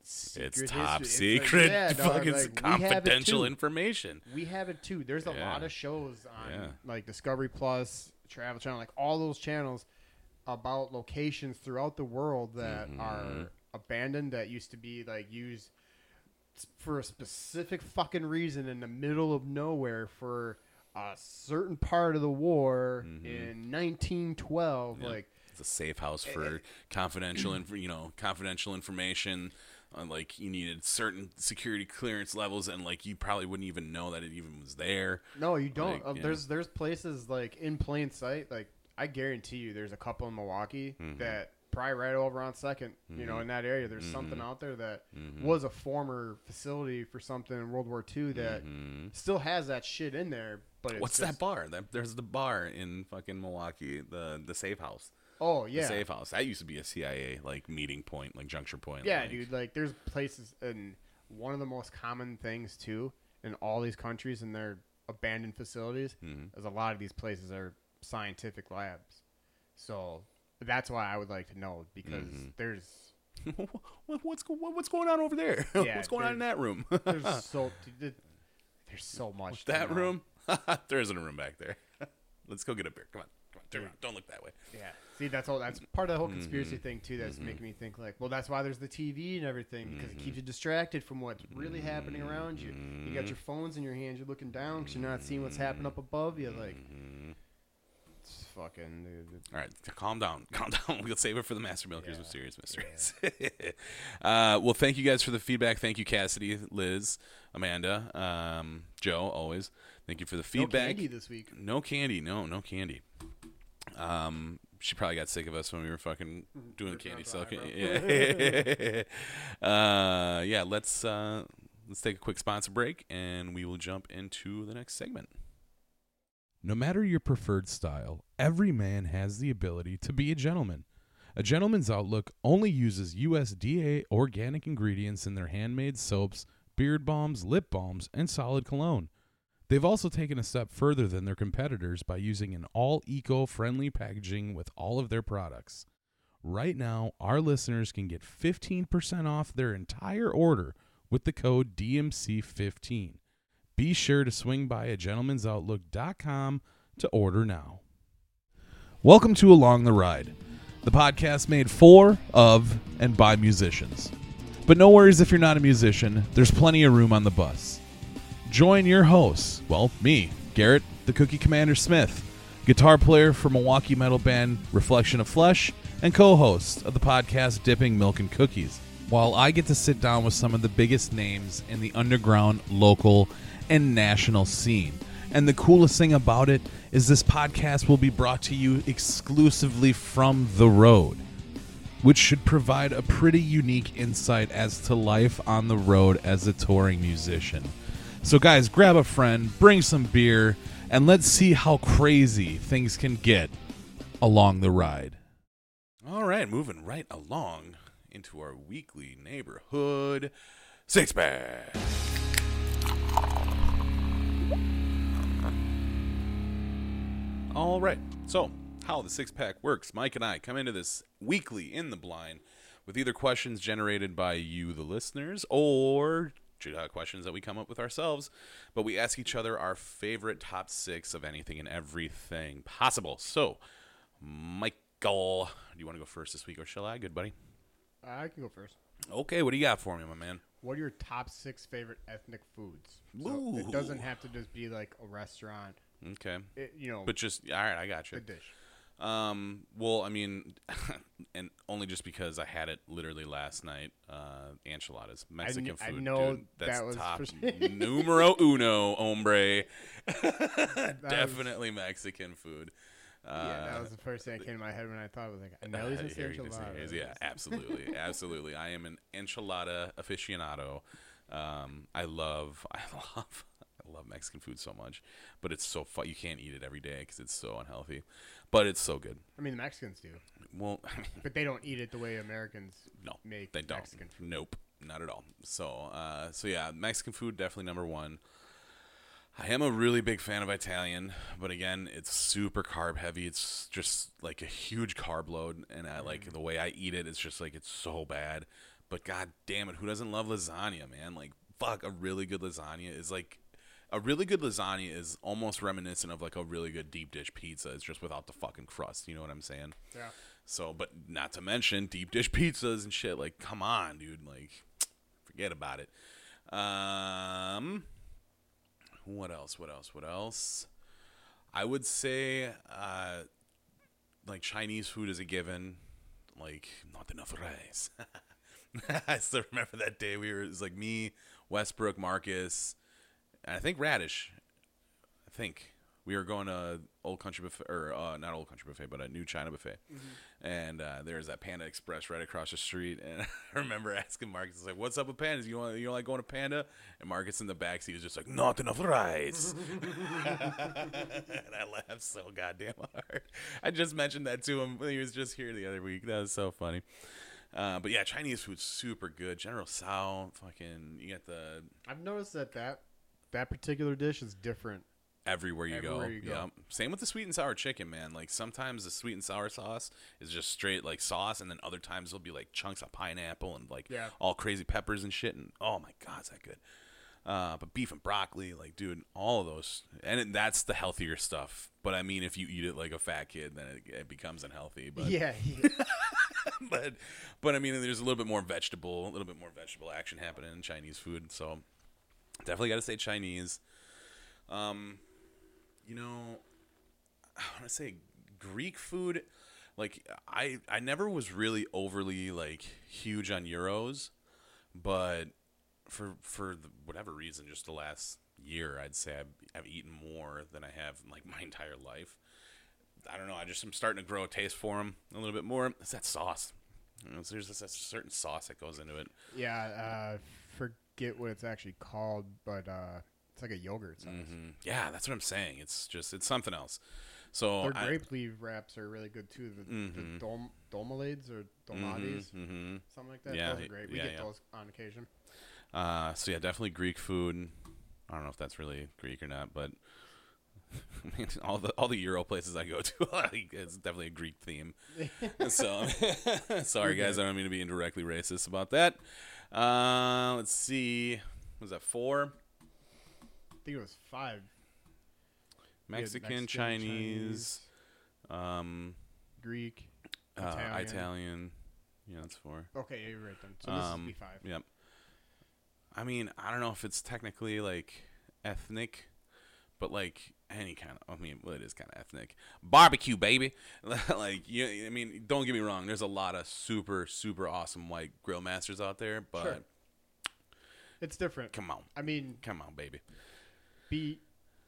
Speaker 1: It's
Speaker 2: secret
Speaker 1: top
Speaker 2: history. It's like,
Speaker 1: secret,
Speaker 2: yeah,
Speaker 1: fucking
Speaker 2: like, we
Speaker 1: confidential
Speaker 2: too.
Speaker 1: information.
Speaker 2: We have it too. There's a
Speaker 1: Yeah.
Speaker 2: lot of shows on
Speaker 1: Yeah.
Speaker 2: like Discovery Plus, Travel Channel, like all those channels about locations throughout the world that
Speaker 1: Mm-hmm.
Speaker 2: are abandoned that used to be like used for a specific fucking reason in the middle of nowhere for a certain part of the war in 1912
Speaker 1: Mm-hmm. Yeah.
Speaker 2: like
Speaker 1: It's a safe house
Speaker 2: Eh,
Speaker 1: for confidential, inf- you know, confidential information. Uh, like you needed certain security clearance levels, and like you probably wouldn't even know that it even was there.
Speaker 2: No, you don't.
Speaker 1: Like,
Speaker 2: Uh,
Speaker 1: yeah.
Speaker 2: There's there's places like in plain sight. Like I guarantee you, there's a couple in Milwaukee
Speaker 1: Mm-hmm.
Speaker 2: that probably right over on Second. You know, in that area, there's
Speaker 1: Mm-hmm.
Speaker 2: something out there that was a former facility for something in World War II that still has that shit in there. But.
Speaker 1: What's
Speaker 2: just,
Speaker 1: that bar? That, there's the bar in fucking Milwaukee, the the safe house.
Speaker 2: Oh yeah, The
Speaker 1: safe house. That used to be a CIA like meeting point, like juncture point.
Speaker 2: yeah,
Speaker 1: like-
Speaker 2: dude. Like there's places, and one of the most common things too in all these countries and their abandoned facilities
Speaker 1: Mm-hmm.
Speaker 2: is a lot of these places are scientific labs. So that's why I would like to know because
Speaker 1: Mm-hmm.
Speaker 2: there's
Speaker 1: what's what, what's going on over there?
Speaker 2: Yeah,
Speaker 1: what's going on in that room?
Speaker 2: there's so there's so much
Speaker 1: that room? there isn't a room back there. Let's go get a beer. Come on. Come on. turn around. Don't look that way.
Speaker 2: Yeah. See, that's all. That's part of the whole conspiracy
Speaker 1: Mm-hmm.
Speaker 2: thing too. That's making me think like, well, that's why there's the TV and everything because it keeps you distracted from what's really happening around you. You got your phones in your hands. You're looking down because you're not seeing what's happening up above you. Like, it's fucking. Dude,
Speaker 1: All right, calm down, calm down. We'll save it for the Master Milkers with serious mysteries. uh, well, thank you guys for the feedback. Thank you, Cassidy, Liz, Amanda, um, Joe. Always thank you for the feedback.
Speaker 2: no candy this week.
Speaker 1: No candy. No, no candy. Um, she probably got sick of us when we were fucking doing the candy
Speaker 2: Ripping
Speaker 1: sucking. Yeah. uh, yeah. Let's uh, let's take a quick sponsor break, and we will jump into the next segment.
Speaker 3: No matter your preferred style, every man has the ability to be a gentleman. A Gentleman's Outlook only uses USDA organic ingredients in their handmade soaps, beard balms, lip balms, and solid cologne. They've also taken a step further than their competitors by using an all eco friendly packaging with all of their products. Right now, our listeners can get 15% off their entire order with the code DMC15. Be sure to swing by a gentlemansoutlook.com to order now. Welcome to Along the Ride, the podcast made for, of, and by musicians. But no worries if you're not a musician, there's plenty of room on the bus. Join your hosts, well, me, Garrett, the Cookie Commander Smith, guitar player for Milwaukee metal band Reflection of Flesh, and co host of the podcast Dipping Milk and Cookies, while I get to sit down with some of the biggest names in the underground, local, and national scene. And the coolest thing about it is this podcast will be brought to you exclusively from the road, which should provide a pretty unique insight as to life on the road as a touring musician. So, guys, grab a friend, bring some beer, and let's see how crazy things can get along the ride.
Speaker 1: All right, moving right along into our weekly neighborhood six pack. All right, so how the six pack works. Mike and I come into this weekly in the blind with either questions generated by you, the listeners, or Uh, questions that we come up with ourselves. But we ask each other our favorite top six of anything and everything possible. So, Michael, do you want to go first this week, or shall I? Good buddy.
Speaker 2: I can go first.
Speaker 1: Okay, what do you got for me, my man?
Speaker 2: What are your top six favorite ethnic foods? So it doesn't have to just be like a restaurant.
Speaker 1: Okay,
Speaker 2: It, you know,
Speaker 1: but just all right, I got
Speaker 2: the
Speaker 1: you.
Speaker 2: dish.
Speaker 1: Um, well, I mean, and only just because I had it literally last night. Uh, enchiladas, Mexican
Speaker 2: I
Speaker 1: food.
Speaker 2: I know
Speaker 1: dude. That's
Speaker 2: that was
Speaker 1: top numero uno, hombre.
Speaker 2: was-
Speaker 1: Definitely Mexican food. Uh,
Speaker 2: yeah, that was the first thing that came to my head when I thought was like, I know he's
Speaker 1: Uh,
Speaker 2: a
Speaker 1: here you can see
Speaker 2: enchilada.
Speaker 1: Yeah, absolutely, absolutely. I am an enchilada aficionado. Um, I love, I love, love Mexican food so much, but it's so fun. You can't eat it every day because it's so unhealthy, but it's so good.
Speaker 2: I mean, the Mexicans do,
Speaker 1: Well, I mean,
Speaker 2: but they don't eat it the way Americans
Speaker 1: no,
Speaker 2: make
Speaker 1: they don't.
Speaker 2: Mexican food.
Speaker 1: Nope, not at all. So, uh, so yeah, Mexican food definitely number one. I am a really big fan of Italian, but again, it's super carb heavy. It's just like a huge carb load, and I like the way I eat it. It's just like it's so bad. But god damn it, who doesn't love lasagna, man? Like fuck, a really good lasagna is like a really good lasagna is almost reminiscent of like a really good deep dish pizza. It's just without the fucking crust. You know what I'm saying?
Speaker 2: Yeah.
Speaker 1: So, but not to mention deep dish pizzas and shit. Like, come on, dude. Like, forget about it. Um, what else? What else? What else? I would say, uh, like Chinese food is a given. Like, not enough rice. I still remember that day. We were. It was like me, Westbrook, Marcus, I think Radish. I think we were going to Old Country Buffet, or uh, not Old Country Buffet, but a New China Buffet. And uh, there's that Panda Express right across the street. And I remember asking Marcus, I was like, "What's up with pandas? You want you don't like going to Panda?" And Marcus in the back seat was just like, "Not enough rice." and I laughed so goddamn hard. I just mentioned that to him when he was just here the other week. That was so funny. Uh, but yeah, Chinese food's super good. General Tso, fucking, you got the
Speaker 2: I've noticed that that that particular dish is different.
Speaker 1: everywhere you
Speaker 2: Everywhere
Speaker 1: go.
Speaker 2: you go.
Speaker 1: Yeah. Same with the sweet and sour chicken, man. Like sometimes the sweet and sour sauce is just straight like sauce, and then other times there'll be like chunks of pineapple and like
Speaker 2: Yeah.
Speaker 1: all crazy peppers and shit. And oh my god, is that good? Uh, but beef and broccoli, like, dude, all of those, and it, that's the healthier stuff. But I mean, if you eat it like a fat kid, then it, it becomes unhealthy. But
Speaker 2: Yeah, yeah.
Speaker 1: but but I mean, there's a little bit more vegetable, a little bit more vegetable action happening in Chinese food. So definitely got to say Chinese. Um, you know, I want to say Greek food. Like I, I never was really overly like huge on gyros, but for for the, whatever reason, just the last year, I'd say I've, I've eaten more than I have like my entire life. I don't know. I just am starting to grow a taste for them a little bit more. It's that sauce. You know, there's a certain sauce that goes into it.
Speaker 2: yeah, uh, forget what it's actually called, but uh, it's like a yogurt sauce.
Speaker 1: hmm Yeah, that's what I'm saying. It's just it's something else. So
Speaker 2: Their
Speaker 1: I-
Speaker 2: grape leaf wraps are really good too. The,
Speaker 1: Mhm.
Speaker 2: the dom- domalides or domades,
Speaker 1: hmm
Speaker 2: something like that.
Speaker 1: Yeah,
Speaker 2: those are great. We
Speaker 1: yeah,
Speaker 2: get
Speaker 1: yeah.
Speaker 2: those on occasion.
Speaker 1: Uh, so yeah, definitely Greek food. I don't know if that's really Greek or not, but I mean, all the all the Euro places I go to, it's definitely a Greek theme. so sorry guys. I don't mean to be indirectly racist about that. Uh, let's see, was that four?
Speaker 2: I think it was five.
Speaker 1: Mexican,
Speaker 2: Mexican,
Speaker 1: Chinese, um,
Speaker 2: Greek.
Speaker 1: uh,
Speaker 2: Italian.
Speaker 1: Italian. Yeah, that's four.
Speaker 2: Okay, yeah, you're right then. So this
Speaker 1: Um,
Speaker 2: would be five.
Speaker 1: Yep. I mean, I don't know if it's technically like ethnic, but like any kind of. I mean, well, it is kind of ethnic. Barbecue, baby. like, you. I mean, don't get me wrong. There's a lot of super, super awesome white grill masters out there, but
Speaker 2: Sure. It's different.
Speaker 1: come on,
Speaker 2: I mean,
Speaker 1: come on, baby,
Speaker 2: be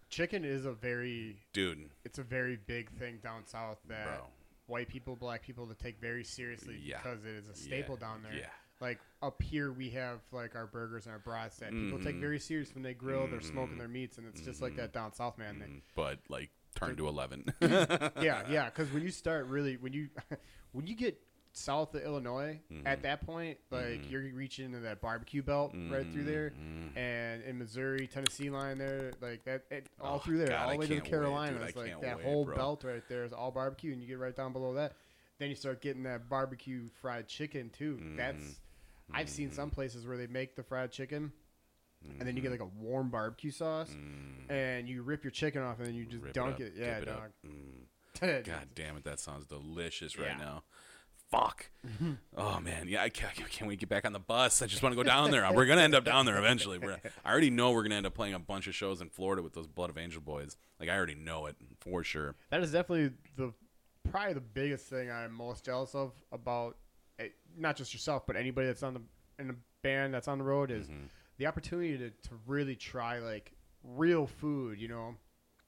Speaker 2: chicken is a very
Speaker 1: dude,
Speaker 2: it's a very big thing down south that
Speaker 1: bro.
Speaker 2: white people, black people to take very seriously
Speaker 1: Yeah.
Speaker 2: because it is a staple
Speaker 1: Yeah,
Speaker 2: down there.
Speaker 1: Yeah.
Speaker 2: Like up here, we have like our burgers and our brats that people take
Speaker 1: Mhm.
Speaker 2: very serious when they grill. They're smoking
Speaker 1: Mhm.
Speaker 2: their meats, and it's just like that down south, man. They-
Speaker 1: Mm, but like, turn to eleven.
Speaker 2: yeah, yeah. Because when you start really, when you when you get south of Illinois, at that point, like you're reaching into that barbecue belt right through there. And in Missouri, Tennessee line there, like that, it, all
Speaker 1: Oh,
Speaker 2: through there,
Speaker 1: God,
Speaker 2: all the way to the
Speaker 1: can't wait, dude.
Speaker 2: Carolinas, like that
Speaker 1: wait,
Speaker 2: whole
Speaker 1: bro.
Speaker 2: belt right there is all barbecue, and you get right down below that, then you start getting that barbecue fried chicken too. That's I've seen some places where they make the fried chicken, and then you get
Speaker 1: Mhm.
Speaker 2: like a warm barbecue sauce,
Speaker 1: Mm.
Speaker 2: and you rip your chicken off, and then you just
Speaker 1: Rip
Speaker 2: dunk
Speaker 1: up,
Speaker 2: it. Yeah,
Speaker 1: dip
Speaker 2: dog.
Speaker 1: Mm. God damn it, that sounds delicious right
Speaker 2: Yeah.
Speaker 1: now. Fuck. Oh man, yeah, I can't, wait to get back on the bus. I just want to go down there. We're gonna end up down there eventually. We're, I already know we're gonna end up playing a bunch of shows in Florida with those Blood of Angel boys. Like I already know it for sure.
Speaker 2: That is definitely the probably the biggest thing I'm most jealous of about not just yourself, but anybody that's on the in a band that's on the road is
Speaker 1: Mhm.
Speaker 2: the opportunity to, to really try like real food, you know.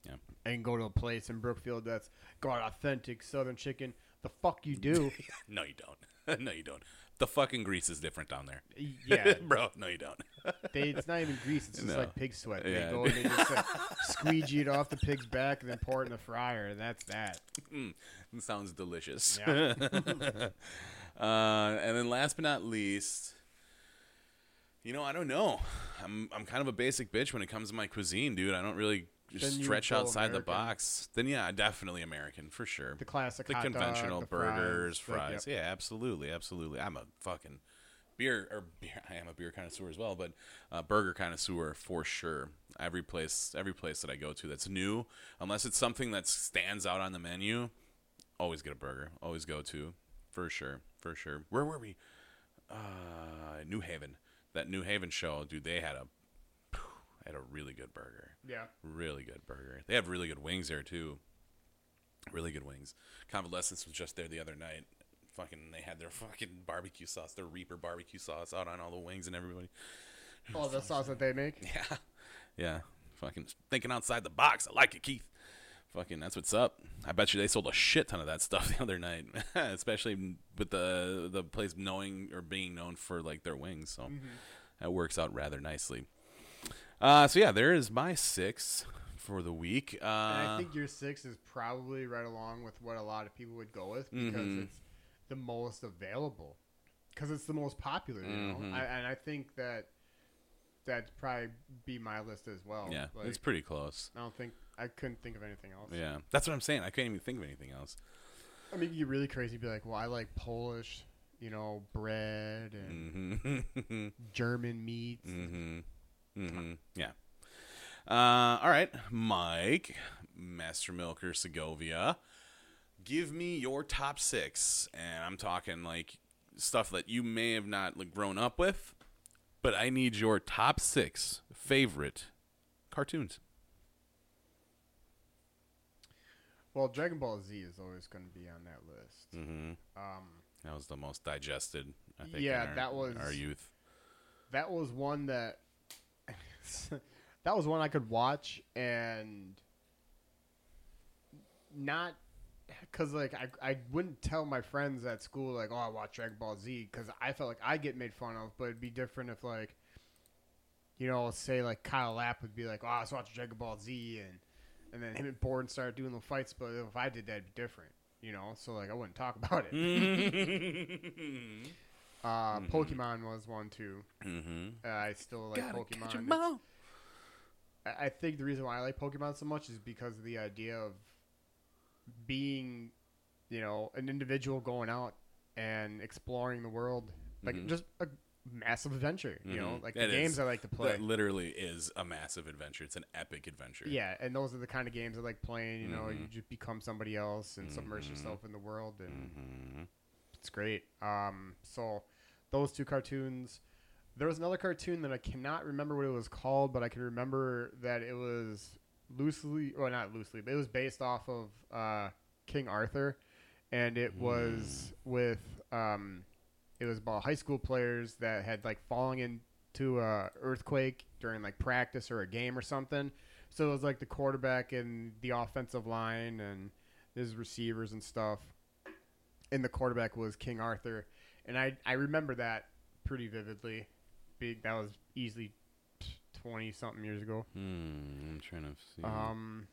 Speaker 1: Yeah.
Speaker 2: And go to a place in Brookfield that's got authentic Southern chicken. The fuck you do?
Speaker 1: No, you don't. no, you don't. The fucking grease is different down there.
Speaker 2: yeah,
Speaker 1: bro. No, you don't.
Speaker 2: they, it's not even grease. It's just
Speaker 1: No.
Speaker 2: like pig sweat.
Speaker 1: Yeah.
Speaker 2: They go and they just uh, squeegee it off the pig's back and then pour it in the fryer, and that's that.
Speaker 1: Mm, sounds delicious.
Speaker 2: Yeah.
Speaker 1: Uh, and then last but not least, you know, I don't know. I'm I'm kind of a basic bitch when it comes to my cuisine, dude. I don't really just
Speaker 2: Then
Speaker 1: stretch outside the box. Then yeah, definitely American for sure.
Speaker 2: The classic
Speaker 1: The
Speaker 2: hot dog,
Speaker 1: conventional
Speaker 2: the fries,
Speaker 1: burgers,
Speaker 2: yep.
Speaker 1: fries. Yeah, absolutely, absolutely. I'm a fucking beer or beer. I am a beer connoisseur as well, but uh, burger connoisseur for sure. Every place, every place that I go to that's new, unless it's something that stands out on the menu, always get a burger. Always go to for sure, for sure. Where were we? Uh, New Haven. That New Haven show, dude. They had a had a really good burger.
Speaker 2: Yeah.
Speaker 1: Really good burger. They have really good wings there too. Really good wings. Convalescence was just there the other night. Fucking, they had their fucking barbecue sauce, their Reaper barbecue sauce out on all the wings and everybody.
Speaker 2: Oh, the sauce that they make.
Speaker 1: Yeah, yeah. Fucking thinking outside the box. I like it, Keith. Fucking, that's what's up. I bet you they sold a shit ton of that stuff the other night, especially with the the place knowing or being known for like their wings. So that works out rather nicely. Uh, so yeah, there is my six for the week. Uh,
Speaker 2: And I think your six is probably right along with what a lot of people would go with because
Speaker 1: Mhm.
Speaker 2: it's the most available, because it's the most popular. You know,
Speaker 1: Mhm.
Speaker 2: I, and I think that that'd probably be my list as well.
Speaker 1: yeah,
Speaker 2: Like,
Speaker 1: it's pretty close.
Speaker 2: I don't think I couldn't think of anything else.
Speaker 1: Yeah, that's what I'm saying. I couldn't even think of anything else.
Speaker 2: I mean, you get really crazy. Be like, well, I like Polish, you know, bread and
Speaker 1: hmm
Speaker 2: German meats.
Speaker 1: hmm Mm-hmm. Yeah. Uh, all right, Mike, Master Milker Segovia, give me your top six, and I'm talking like stuff that you may have not like grown up with, but I need your top six favorite cartoons.
Speaker 2: Well, Dragon Ball Z is always going to be on that list.
Speaker 1: Mm-hmm.
Speaker 2: Um,
Speaker 1: That was the most digested. I think.
Speaker 2: Yeah,
Speaker 1: in our,
Speaker 2: that was-
Speaker 1: our youth.
Speaker 2: that was one that that was one I could watch and not because like I, I wouldn't tell my friends at school like oh I watch Dragon Ball Z because I felt like I get made fun of but it'd be different if like you know say like Kyle Lapp would be like oh I was watching Dragon Ball Z and and then him and Borden started doing the fights but if I did that it'd be different you know? So like I wouldn't talk about it.
Speaker 1: Mm-hmm.
Speaker 2: uh, Pokemon was one too. Uh, I still like
Speaker 1: Gotta
Speaker 2: Pokemon.
Speaker 1: catch 'em
Speaker 2: I I think the reason why I like Pokemon so much is because of the idea of being, you know, an individual going out and exploring the world, like
Speaker 1: Mhm.
Speaker 2: just a massive adventure. You know,
Speaker 1: Mhm.
Speaker 2: like
Speaker 1: It
Speaker 2: the games
Speaker 1: is.
Speaker 2: I like to play.
Speaker 1: That literally is a massive adventure. It's an epic adventure.
Speaker 2: Yeah, and those are the kind of games I like playing. You know, you
Speaker 1: Mhm.
Speaker 2: just become somebody else and submerge
Speaker 1: Mhm.
Speaker 2: yourself in the world, and
Speaker 1: hmm
Speaker 2: it's great. Um, so those two cartoons. There was another cartoon that I cannot remember what it was called, but I can remember that it was loosely, or not loosely, but it was based off of uh, King Arthur, and it was with um, it was about high school players that had like fallen into a earthquake during like practice or a game or something. So it was like the quarterback and the offensive line and his receivers and stuff. And the quarterback was King Arthur, and I I remember that pretty vividly. Big that was easily twenty something years ago.
Speaker 1: Hmm, I'm trying to see.
Speaker 2: Um,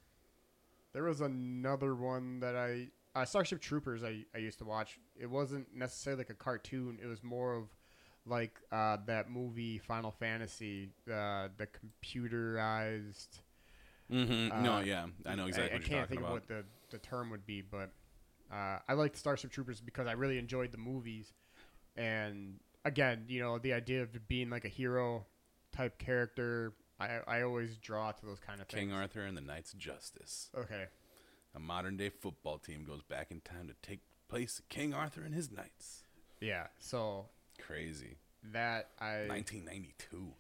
Speaker 2: there was another one that I uh, Starship Troopers I, I used to watch. It wasn't necessarily like a cartoon. It was more of like uh, that movie Final Fantasy, uh, the computerized.
Speaker 1: hmm no,
Speaker 2: uh,
Speaker 1: yeah, I know exactly
Speaker 2: I, I
Speaker 1: what you're
Speaker 2: can't think
Speaker 1: about.
Speaker 2: of what the, the term would be, but uh, I liked Starship Troopers because I really enjoyed the movies, and again, you know, the idea of being like a hero type character. I, I always draw to those kind of
Speaker 1: King
Speaker 2: things.
Speaker 1: King Arthur and the Knights of Justice.
Speaker 2: Okay.
Speaker 1: A modern day football team goes back in time to take place of King Arthur and his knights.
Speaker 2: Yeah. So
Speaker 1: Crazy.
Speaker 2: that I
Speaker 1: 1992.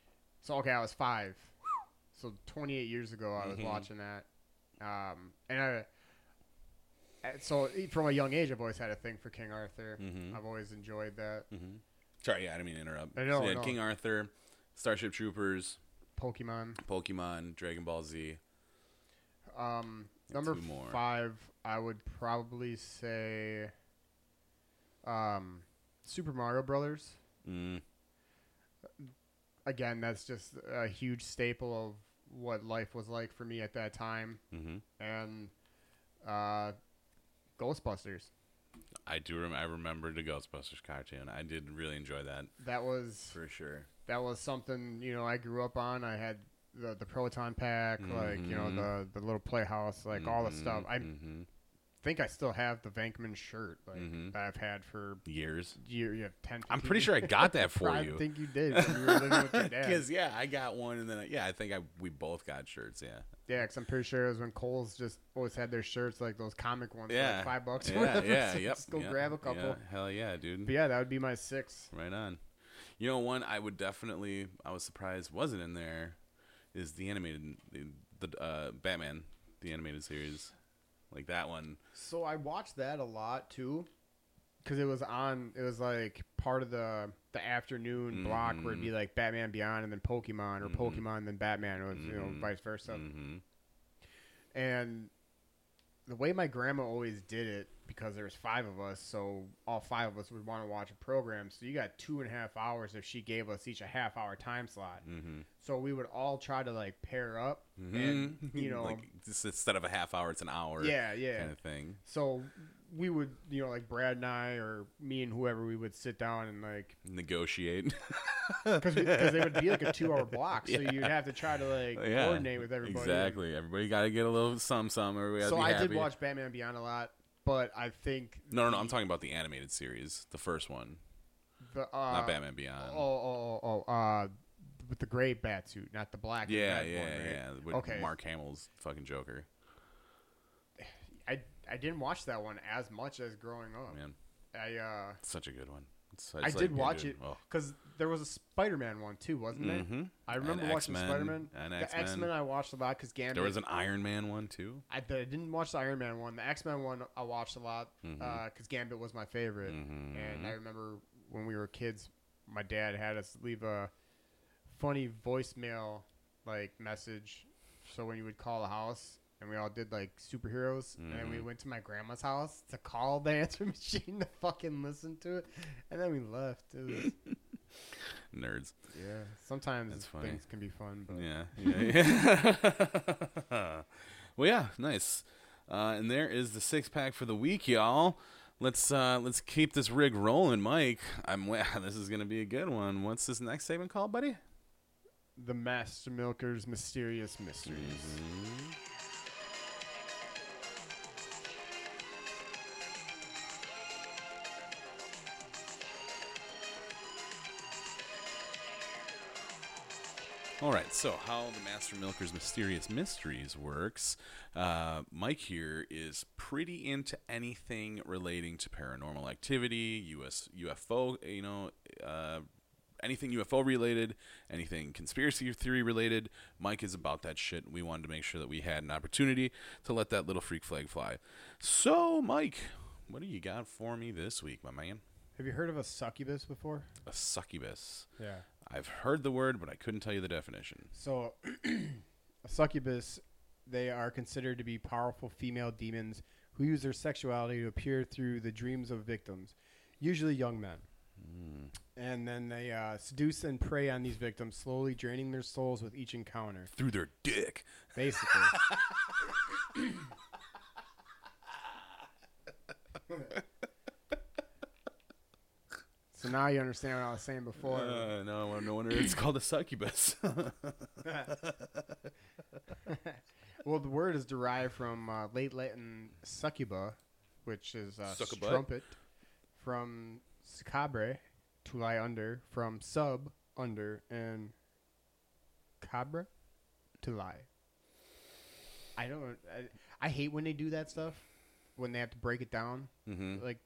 Speaker 2: so okay, I was five. So 28 years ago, I was
Speaker 1: Mhm.
Speaker 2: watching that, um, and I. So from a young age, I've always had a thing for King Arthur.
Speaker 1: Mhm.
Speaker 2: I've always enjoyed that.
Speaker 1: hmm Sorry, yeah, I didn't mean to interrupt.
Speaker 2: I know,
Speaker 1: so had
Speaker 2: know.
Speaker 1: King Arthur, Starship Troopers,
Speaker 2: Pokemon.
Speaker 1: Pokemon, Dragon Ball Z.
Speaker 2: Um, number five, I would probably say, um, Super Mario Brothers.
Speaker 1: Mm,
Speaker 2: Again, that's just a huge staple of what life was like for me at that time,
Speaker 1: hmm
Speaker 2: and uh, Ghostbusters.
Speaker 1: I do. Rem- I remember the Ghostbusters cartoon. I did really enjoy that
Speaker 2: That was
Speaker 1: for sure.
Speaker 2: That was something you know I grew up on. I had the the proton pack, like you know
Speaker 1: Mhm.
Speaker 2: the the little playhouse, like all the stuff. I
Speaker 1: hmm
Speaker 2: think I still have the Venkman shirt like
Speaker 1: Mhm.
Speaker 2: that I've had for
Speaker 1: years.
Speaker 2: year, you have 10,
Speaker 1: I'm
Speaker 2: 15
Speaker 1: pretty sure I got that for
Speaker 2: I
Speaker 1: you.
Speaker 2: I think you did. when You were living with your dad.
Speaker 1: Because yeah, I got one, and then I, yeah, I think I we both got shirts. Yeah,
Speaker 2: Yeah, because I'm pretty sure it was when Kohl's just always had their shirts like those comic ones, for
Speaker 1: Yeah.
Speaker 2: like five bucks.
Speaker 1: yeah, yeah,
Speaker 2: so
Speaker 1: yep.
Speaker 2: Just go
Speaker 1: yep,
Speaker 2: grab a couple.
Speaker 1: yeah, hell yeah, dude.
Speaker 2: But yeah, that would be my six.
Speaker 1: Right on. You know, one I would definitely. I was surprised wasn't in there. Is the animated the, the uh, Batman the animated series, like that one?
Speaker 2: So I watched that a lot too, because it was on. It was like part of the the afternoon block where it'd be like Batman Beyond and then Pokemon, or
Speaker 1: Mhm.
Speaker 2: Pokemon then Batman, or you know
Speaker 1: Mhm.
Speaker 2: vice versa.
Speaker 1: hmm
Speaker 2: And the way my grandma always did it, because there was five of us, so all five of us would want to watch a program. So you got two and a half hours if she gave us each a half hour time slot.
Speaker 1: hmm
Speaker 2: So we would all try to like pair up,
Speaker 1: hmm
Speaker 2: and you know,
Speaker 1: like just instead of a half hour, it's an hour.
Speaker 2: yeah, yeah.
Speaker 1: kind of thing.
Speaker 2: So we would, you know, like Brad and I, or me and whoever, we would sit down and like,
Speaker 1: Negotiate.
Speaker 2: because they would be like a two-hour block, so
Speaker 1: Yeah.
Speaker 2: you'd have to try to like
Speaker 1: Yeah,
Speaker 2: coordinate with everybody.
Speaker 1: Exactly. Everybody got to get a little some some. Everybody
Speaker 2: So I
Speaker 1: happy.
Speaker 2: did watch Batman Beyond a lot, but I think
Speaker 1: No, no, no. I'm talking about the animated series, the first one,
Speaker 2: the uh,
Speaker 1: not Batman Beyond.
Speaker 2: Oh, oh, oh, oh, uh, with the gray bat suit, not the black. and
Speaker 1: Yeah,
Speaker 2: red
Speaker 1: yeah,
Speaker 2: one, right?
Speaker 1: yeah. With
Speaker 2: Okay.
Speaker 1: Mark Hamill's fucking Joker.
Speaker 2: I I didn't watch that one as much as growing up.
Speaker 1: Man,
Speaker 2: I uh
Speaker 1: such a good one. It's,
Speaker 2: I did
Speaker 1: like,
Speaker 2: watch
Speaker 1: dude,
Speaker 2: it
Speaker 1: oh.
Speaker 2: because there was a Spider-Man one too, wasn't there?
Speaker 1: Mhm.
Speaker 2: I remember
Speaker 1: And
Speaker 2: watching Spider-Man.
Speaker 1: and
Speaker 2: the
Speaker 1: X-Men.
Speaker 2: X-Men I watched a lot because Gambit.
Speaker 1: There was an Iron Man one too.
Speaker 2: I, I didn't watch the Iron Man one. The X Men one I watched a lot because Gambit was my favorite.
Speaker 1: Mhm.
Speaker 2: And I remember when we were kids, my dad had us leave a funny voicemail like message. So when you would call the house, and we all did like superheroes, and then we
Speaker 1: Mhm.
Speaker 2: went to my grandma's house to call the answer machine to fucking listen to it, and then we left.
Speaker 1: Nerds.
Speaker 2: yeah, sometimes things can be fun, but
Speaker 1: Yeah. yeah, yeah. well, yeah, nice. Uh, and there is the six pack for the week, y'all. Let's uh, let's keep this rig rolling, Mike. I'm wow, this is gonna be a good one. What's this next segment called, buddy?
Speaker 2: the Master Milker's mysterious mysteries.
Speaker 1: Mm-hmm. All right, so how the Master Milker's Mysterious Mysteries works, uh, Mike here is pretty into anything relating to paranormal activity, US UFO, you know, uh, anything UFO related, anything conspiracy theory related. Mike is about that shit. We wanted to make sure that we had an opportunity to let that little freak flag fly. So, Mike, what do you got for me this week, my man?
Speaker 2: Have you heard of a succubus before?
Speaker 1: A succubus.
Speaker 2: Yeah.
Speaker 1: I've heard the word, but I couldn't tell you the definition.
Speaker 2: So, a succubus, they are considered to be powerful female demons who use their sexuality to appear through the dreams of victims, usually young men. And then they uh, seduce and prey on these victims, slowly draining their souls with each encounter.
Speaker 1: Through their dick.
Speaker 2: Basically. so now you understand what I was saying before.
Speaker 1: Uh, no, no wonder it's called a succubus.
Speaker 2: Well, the word is derived from uh, late Latin succuba, which is uh,
Speaker 1: a
Speaker 2: trumpet, from scabre, to lie under, from sub, under, and cabra, to lie. I don't. I, I hate when they do that stuff, when they have to break it down
Speaker 1: hmm
Speaker 2: like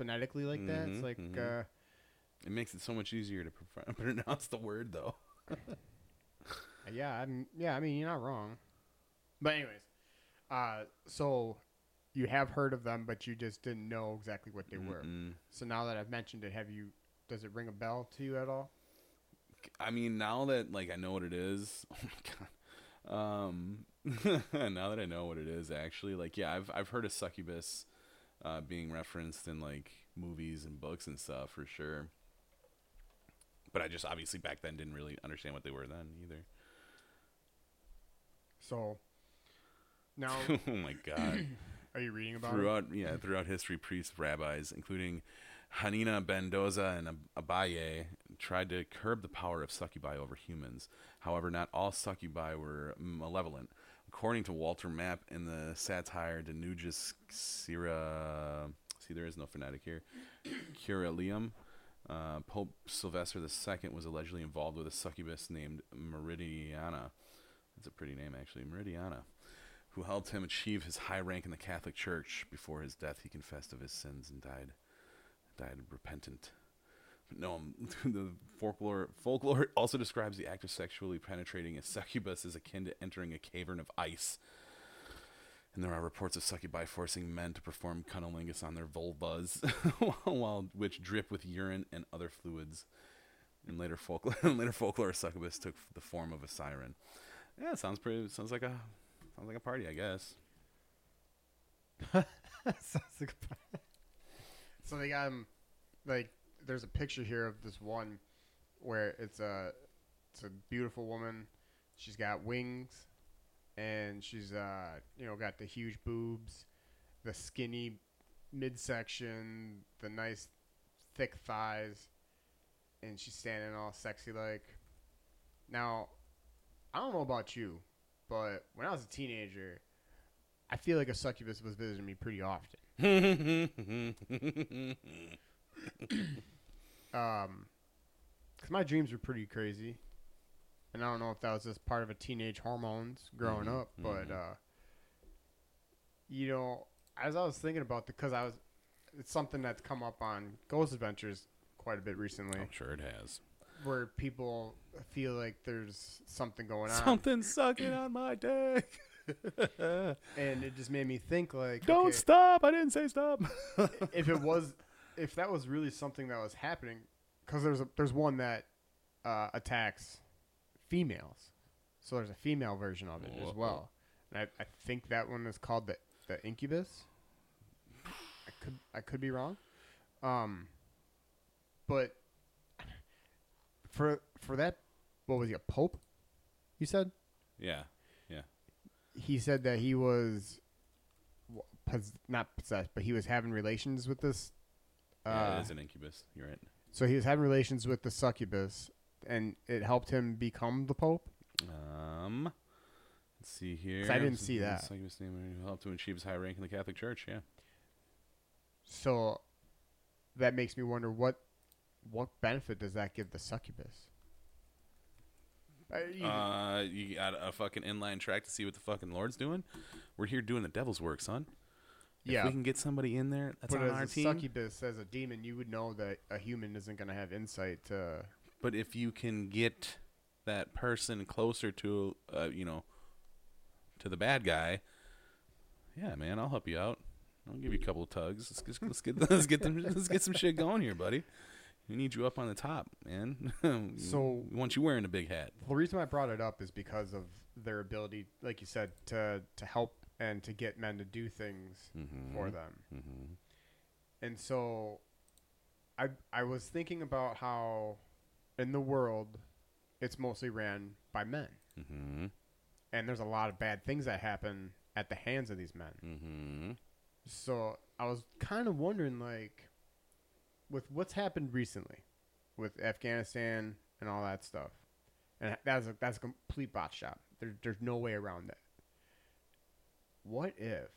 Speaker 2: phonetically like that. It's
Speaker 1: Mhm,
Speaker 2: like
Speaker 1: mhm.
Speaker 2: uh,
Speaker 1: It makes it so much easier to pro- pronounce the word, though.
Speaker 2: Yeah, I'm, yeah. I mean, you're not wrong. But anyways, uh, so you have heard of them, but you just didn't know exactly what they were.
Speaker 1: Mm-mm.
Speaker 2: So now that I've mentioned it, have you? Does it ring a bell to you at all?
Speaker 1: I mean, now that like I know what it is, oh my god. Um, now that I know what it is, actually, like yeah, I've I've heard of succubus uh, being referenced in like movies and books and stuff for sure. But I just obviously back then didn't really understand what they were then either.
Speaker 2: So now,
Speaker 1: oh my god.
Speaker 2: are you reading about it?
Speaker 1: yeah throughout history priests rabbis including Hanina ben Dosa and abaye tried to curb the power of succubi over humans however not all succubi were malevolent according to Walter Map in the satire de nugis sira see there is no fanatic here curalium uh, Pope Sylvester II was allegedly involved with a succubus named Meridiana. That's a pretty name, actually. Meridiana who helped him achieve his high rank in the Catholic Church. Before his death, he confessed of his sins and died, died repentant. No, um, the folklore folklore also describes the act of sexually penetrating a succubus as akin to entering a cavern of ice. And there are reports of succubi forcing men to perform cunnilingus on their vulvas, while which drip with urine and other fluids. In later folklore, in later folklore, a succubus took the form of a siren. Yeah, sounds pretty. Sounds like a sounds like a party, I guess.
Speaker 2: Sounds like a- so they got him like there's a picture here of this one where it's a it's a beautiful woman she's got wings and she's uh you know got the huge boobs the skinny midsection the nice thick thighs and she's standing all sexy like now i don't know about you but when i was a teenager I feel like a succubus was visiting me pretty often. Um, cause my dreams were pretty crazy. and I don't know if that was just part of a teenage hormones growing
Speaker 1: Mhm,
Speaker 2: up, but
Speaker 1: mhm.
Speaker 2: uh, you know, as I was thinking about the, because I was, it's something that's come up on Ghost Adventures quite a bit recently,
Speaker 1: I'm sure it has.
Speaker 2: where people feel like there's something going on,
Speaker 1: Something sucking on my dick.
Speaker 2: and it just made me think like,
Speaker 1: Don't
Speaker 2: okay,
Speaker 1: stop! I didn't say stop.
Speaker 2: if it was, if that was really something that was happening, because there's a, there's one that uh, attacks females, so there's a female version of it as well, and I, I think that one is called the the incubus. I could I could be wrong, um, but for for that, what was he a pope? You said
Speaker 1: yeah. Yeah.
Speaker 2: He said that he was w- pos- not possessed, but he was having relations with this.
Speaker 1: Yeah,
Speaker 2: Uh,
Speaker 1: it is an incubus. You're right.
Speaker 2: so he was having relations with the succubus, and it helped him become the pope.
Speaker 1: Um, let's see here.
Speaker 2: 'Cause I didn't see that.
Speaker 1: Succubus name who helped to achieve his high rank in the Catholic Church. Yeah.
Speaker 2: So that makes me wonder what what benefit does that give the succubus? Uh, you-
Speaker 1: Uh, you got a fucking inline track to see what the fucking Lord's doing. We're here doing the devil's work, son. If
Speaker 2: yeah,
Speaker 1: we can get somebody in there that's
Speaker 2: but
Speaker 1: on
Speaker 2: as
Speaker 1: our
Speaker 2: a
Speaker 1: team.
Speaker 2: succubus, as a demon, you would know that a human isn't going to have insight to.
Speaker 1: But if you can get that person closer to, uh, you know, to the bad guy, yeah, man, I'll help you out. I'll give you a couple of tugs. Let's, get- let's get let's get them let's get some shit going here, buddy. We need you up on the top, man.
Speaker 2: So-
Speaker 1: we want you wearing a big hat.
Speaker 2: The reason I brought it up is because of their ability, like you said, to to help and to get men to do things
Speaker 1: Mm-hmm.
Speaker 2: for them.
Speaker 1: Mm-hmm.
Speaker 2: And so I I was thinking about how in the world it's mostly ran by men.
Speaker 1: Mm-hmm.
Speaker 2: And there's a lot of bad things that happen at the hands of these men.
Speaker 1: Mm-hmm.
Speaker 2: So I was kind of wondering like with what's happened recently with Afghanistan and all that stuff. And that's a, that's a complete bot shop. There, there's no way around that. What if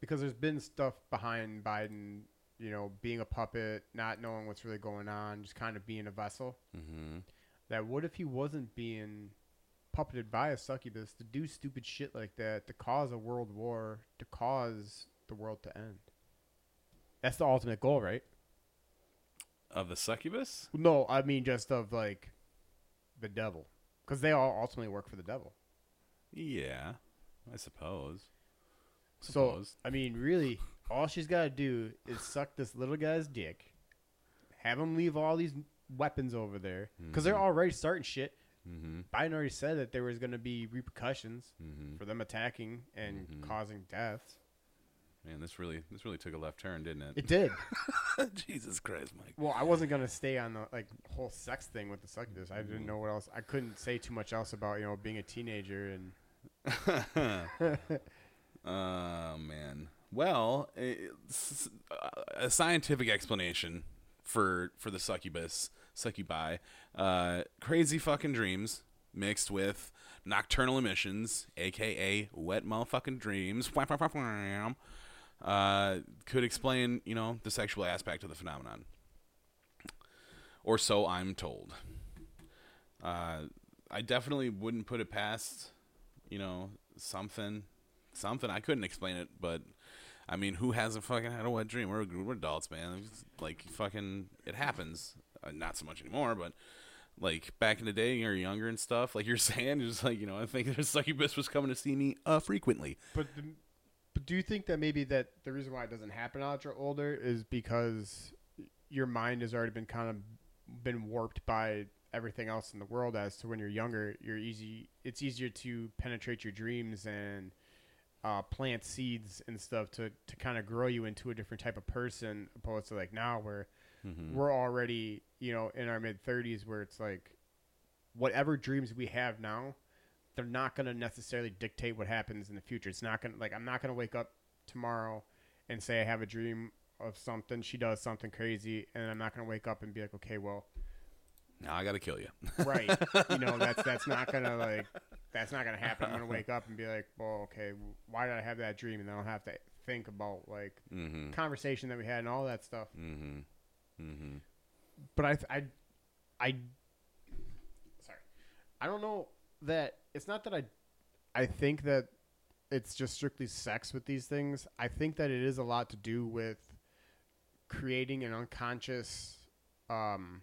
Speaker 2: because there's been stuff behind Biden, you know, being a puppet, not knowing what's really going on, just kind of being a vessel.
Speaker 1: Mm-hmm.
Speaker 2: That what if he wasn't being puppeted by a succubus to do stupid shit like that, to cause a world war, to cause the world to end? That's the ultimate goal, right?
Speaker 1: Of the succubus?
Speaker 2: No, I mean just of like the devil, because they all ultimately work for the devil.
Speaker 1: Yeah, I suppose.
Speaker 2: So
Speaker 1: Suppose.
Speaker 2: I mean, really, all she's got to do is suck this little guy's dick, have him leave all these weapons over there, because they're
Speaker 1: Mhm.
Speaker 2: already starting shit.
Speaker 1: Mm-hmm.
Speaker 2: Biden already said that there was going to be repercussions
Speaker 1: Mm-hmm.
Speaker 2: for them attacking and
Speaker 1: Mhm.
Speaker 2: causing deaths.
Speaker 1: Man, this really this really took a left turn, didn't it?
Speaker 2: It did.
Speaker 1: Jesus Christ, Mike.
Speaker 2: well, I wasn't going to stay on the like whole sex thing with the succubus. I didn't know what else. I couldn't say too much else about you know being a teenager and.
Speaker 1: Oh man. Well, a scientific explanation for for the succubus, succubi, uh, crazy fucking dreams mixed with nocturnal emissions, aka wet motherfucking dreams. Uh, could explain, you know, the sexual aspect of the phenomenon, or so I'm told. Uh, I definitely wouldn't put it past, you know, something, something. I couldn't explain it, but I mean, who hasn't fucking had a wet dream? We're, we're adults, man. It's like fucking, it happens. Uh, not so much anymore, but like back in the day, you're younger and stuff. Like you're saying, just like you know, I think there's succubus was coming to see me uh frequently.
Speaker 2: But, the, but do you think that maybe that the reason why it doesn't happen that you're older is because your mind has already been kind of been warped by everything else in the world as to when you're younger you're easy it's easier to penetrate your dreams and uh, plant seeds and stuff to, to kind of grow you into a different type of person opposed to like now where
Speaker 1: Mm-hmm.
Speaker 2: we're already you know in our mid 30s where it's like whatever dreams we have now they're not going to necessarily dictate what happens in the future it's not going to like i'm not going to wake up tomorrow and say i have a dream of something she does something crazy and i'm not going to wake up and be like okay well
Speaker 1: Now I gotta kill you.
Speaker 2: right you know that's that's not to like that's not to happen i'm to wake up and be like well okay why did i have that dream and then i'll have to think about like
Speaker 1: mm-hmm.
Speaker 2: conversation that we had and all that stuff
Speaker 1: Mm-hmm. Mm-hmm.
Speaker 2: but I, I, I, sorry, I don't know that it's not that I I think that it's just strictly sex with these things. I think that it is a lot to do with creating an unconscious um,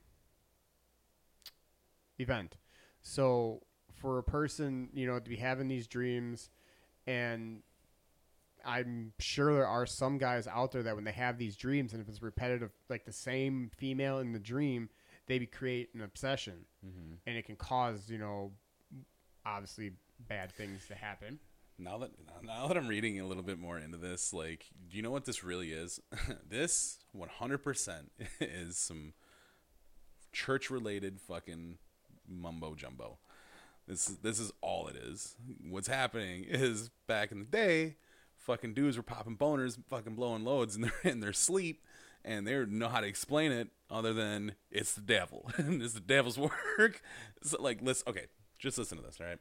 Speaker 2: event. So for a person, you know, to be having these dreams and I'm sure there are some guys out there that when they have these dreams and if it's repetitive like the same female in the dream, they create an obsession
Speaker 1: Mm-hmm.
Speaker 2: and it can cause, you know, obviously bad things to happen.
Speaker 1: Now that now that I'm reading a little bit more into this, like, do you know what this really is? this 100% is some church-related fucking mumbo jumbo. This is this is all it is. What's happening is back in the day, fucking dudes were popping boners, fucking blowing loads in their in their sleep, and they didn't know how to explain it other than it's the devil and it's the devil's work. So, like, listen, okay, just listen to this, all right?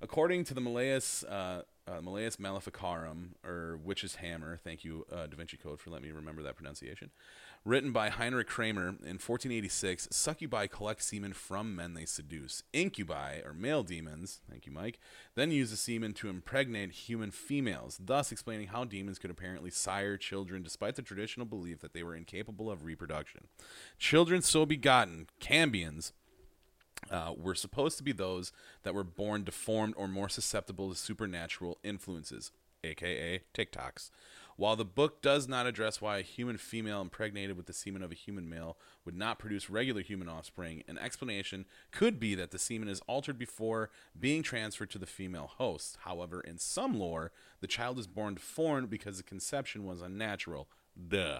Speaker 1: According to the Malleus, uh, uh, Malleus Maleficarum, or Witch's Hammer, thank you, uh, Da Vinci Code, for letting me remember that pronunciation, written by Heinrich Kramer in 1486, succubi collect semen from men they seduce. Incubi, or male demons, thank you, Mike, then use the semen to impregnate human females, thus explaining how demons could apparently sire children despite the traditional belief that they were incapable of reproduction. Children so begotten, cambions, uh, were supposed to be those that were born deformed or more susceptible to supernatural influences, aka TikToks. While the book does not address why a human female impregnated with the semen of a human male would not produce regular human offspring, an explanation could be that the semen is altered before being transferred to the female host. However, in some lore, the child is born deformed because the conception was unnatural. Duh.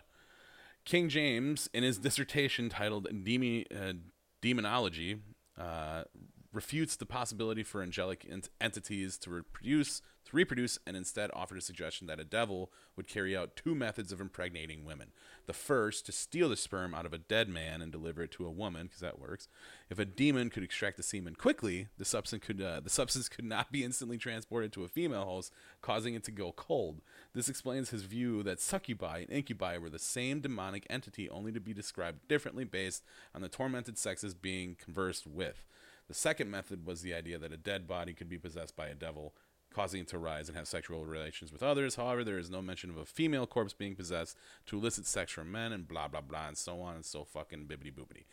Speaker 1: King James, in his dissertation titled Demi, uh, Demonology, uh, refutes the possibility for angelic ent- entities to reproduce, to reproduce, and instead offered a suggestion that a devil would carry out two methods of impregnating women. The first, to steal the sperm out of a dead man and deliver it to a woman, because that works. If a demon could extract the semen quickly, the substance could uh, the substance could not be instantly transported to a female host, causing it to go cold. This explains his view that succubi and incubi were the same demonic entity, only to be described differently based on the tormented sexes being conversed with. The second method was the idea that a dead body could be possessed by a devil, causing it to rise and have sexual relations with others. However, there is no mention of a female corpse being possessed to elicit sex from men, and blah blah blah, and so on and so fucking bibbity boobity.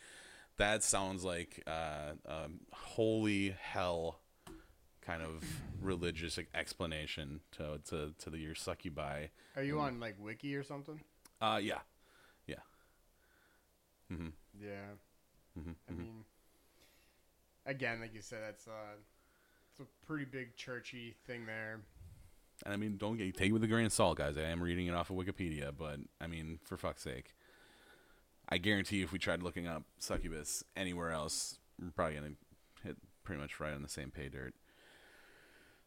Speaker 1: That sounds like uh, um, holy hell kind of religious explanation to to to the your succubi.
Speaker 2: Are you on like Wiki or something?
Speaker 1: Uh, yeah, yeah. Mm-hmm.
Speaker 2: Yeah.
Speaker 1: Mm-hmm.
Speaker 2: I mean, again, like you said, that's uh, it's a pretty big churchy thing there.
Speaker 1: And I mean, don't get take it with a grain of salt, guys. I am reading it off of Wikipedia, but I mean, for fuck's sake, I guarantee you, if we tried looking up succubus anywhere else, we're probably gonna hit pretty much right on the same pay dirt.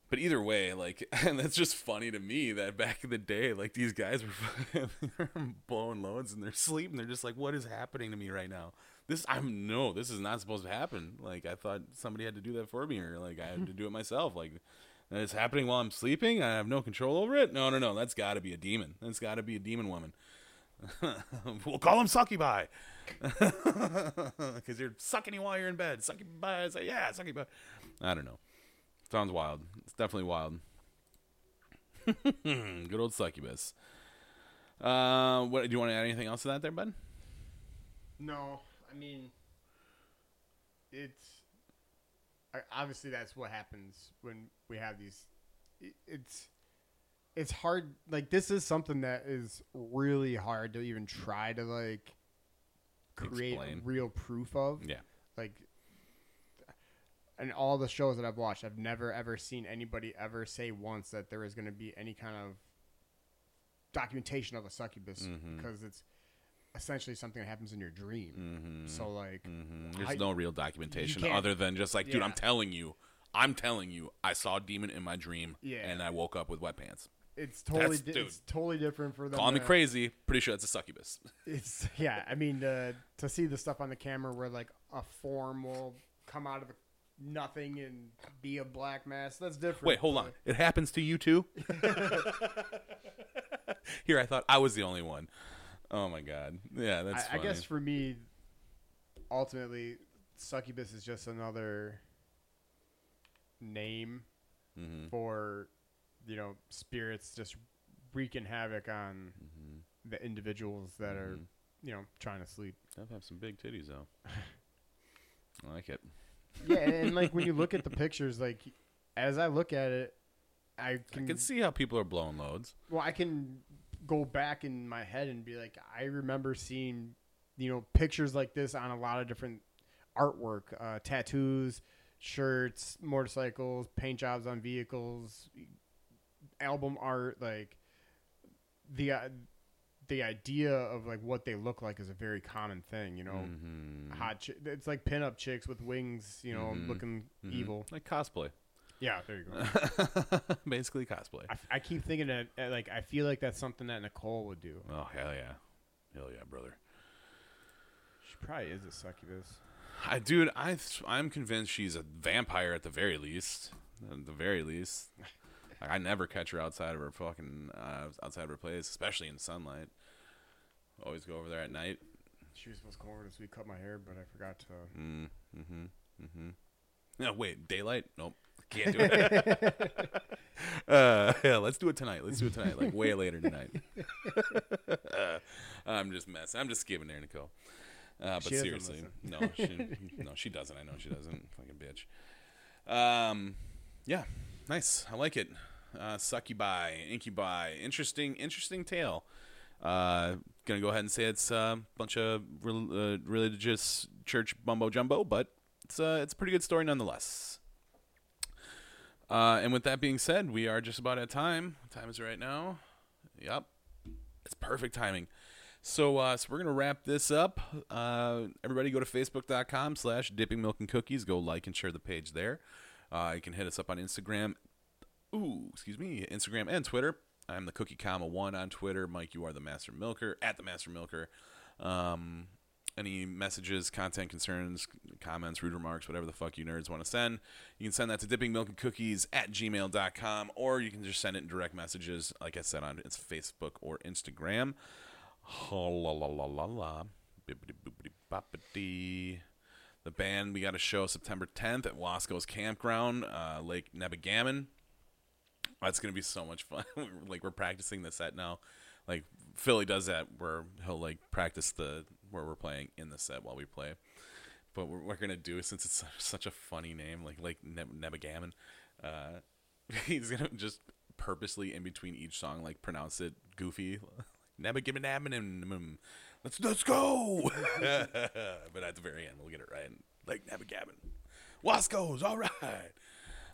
Speaker 1: But either way, like, and that's just funny to me that back in the day, like these guys were blowing loads in their sleep, and they're just like, "What is happening to me right now? This I'm no, this is not supposed to happen. Like, I thought somebody had to do that for me, or like I had to do it myself. Like, and it's happening while I'm sleeping. I have no control over it. No, no, no. That's got to be a demon. That's got to be a demon woman. we'll call him succubi because you're sucking you while you're in bed. Succubi. I say, yeah, succubi. I don't know. Sounds wild. It's definitely wild. Good old succubus. Uh, what do you want to add anything else to that, there, bud?
Speaker 2: No, I mean, it's obviously that's what happens when we have these. It's it's hard. Like this is something that is really hard to even try to like create
Speaker 1: Explain.
Speaker 2: real proof of.
Speaker 1: Yeah.
Speaker 2: Like, and all the shows that I've watched, I've never ever seen anybody ever say once that there is going to be any kind of documentation of a succubus
Speaker 1: Mhm.
Speaker 2: because it's essentially something that happens in your dream.
Speaker 1: Mm-hmm.
Speaker 2: So like,
Speaker 1: hmm There's
Speaker 2: I-
Speaker 1: no real documentation other than just like, dude, I'm telling you, I'm telling you, I saw a demon in my dream,
Speaker 2: Yeah.
Speaker 1: and I woke up with wet pants.
Speaker 2: it's totally di-
Speaker 1: dude.
Speaker 2: it's totally different for them.
Speaker 1: Call me
Speaker 2: to-
Speaker 1: crazy, pretty sure that's a succubus.
Speaker 2: It's yeah. I mean, uh, to see the stuff on the camera where like a form will come out of nothing and be a black mass. That's different.
Speaker 1: Wait, hold on. It happens to you too? Here, I thought I was the only one. Oh my god. Yeah, that's.
Speaker 2: I, I guess for me, ultimately, succubus is just another name
Speaker 1: Mm-hmm.
Speaker 2: for you know spirits just wreaking havoc on
Speaker 1: Mm-hmm.
Speaker 2: the individuals that are
Speaker 1: Mhm.
Speaker 2: you know trying to sleep.
Speaker 1: Does have some big titties though. I like it.
Speaker 2: Yeah, and, and, like when you look at the pictures, like as I look at it, I can,
Speaker 1: I can see how people are blowing loads.
Speaker 2: well, I can go back in my head and be like, I remember seeing you know pictures like this on a lot of different artwork, uh, tattoos, shirts, motorcycles, paint jobs on vehicles, album art, like the uh, the idea of like what they look like is a very common thing. You know,
Speaker 1: Mhm.
Speaker 2: hot. Chi- it's like pinup chicks with wings. You know,
Speaker 1: Mhm.
Speaker 2: looking
Speaker 1: Mhm.
Speaker 2: evil.
Speaker 1: like cosplay.
Speaker 2: Yeah, there you go.
Speaker 1: Basically cosplay.
Speaker 2: I, I keep thinking that uh, like I feel like that's something that Nicole would do.
Speaker 1: Oh hell yeah, hell yeah, brother.
Speaker 2: She probably is a succubus.
Speaker 1: I dude, I I'm convinced she's a vampire at the very least. At the very least, like, I never catch her outside of her fucking uh, outside of her place, especially in sunlight. Always go over there at night.
Speaker 2: She was supposed to come over this week, cut my hair, but I forgot to.
Speaker 1: Mm, mm-hmm. Mm-hmm. No, wait, daylight? Nope. Can't do it. uh, yeah, let's do it tonight. Let's do it tonight, like way later tonight. uh, I'm just messing. I'm just giving there, Nicole. Uh, but
Speaker 2: She
Speaker 1: seriously, no, she, no, she doesn't. I know she doesn't. Fucking bitch. Um, yeah, nice. I like it. Uh, succubi, incubi, interesting, interesting tale. Uh, gonna go ahead and say it's a bunch of rel- uh, religious church bumbo jumbo, but it's uh, it's a pretty good story nonetheless. Uh, and with that being said, we are just about at time. What time is right now? Yep, it's perfect timing. So, uh, so we're gonna wrap this up. Uh, everybody, go to facebook.com slash dipping milk and cookies. Go like and share the page there. Uh, you can hit us up on Instagram. Ooh, excuse me, Instagram and Twitter. I'm the Cookie Comma One on Twitter. Mike, you are the Master Milker at the Master Milker. Um, any messages, content concerns, comments, rude remarks, whatever the fuck you nerds want to send, you can send that to dippingmilkandcookies at gmail.com or you can just send it in direct messages, like I said, on it's Facebook or Instagram. La la la la la boppity. The band, we got a show September 10th at Wasco's Campground, uh, Lake Nebagamon. That's gonna be so much fun. like we're practicing the set now. Like Philly does that where he'll like practice the where we're playing in the set while we play. But what we're gonna do since it's such a funny name, like like Neb- Nebagamon, uh, he's gonna just purposely in between each song like pronounce it goofy. Nebagamon, let's let's go. but at the very end, we'll get it right. Like Nebagamon, Wasco's all right.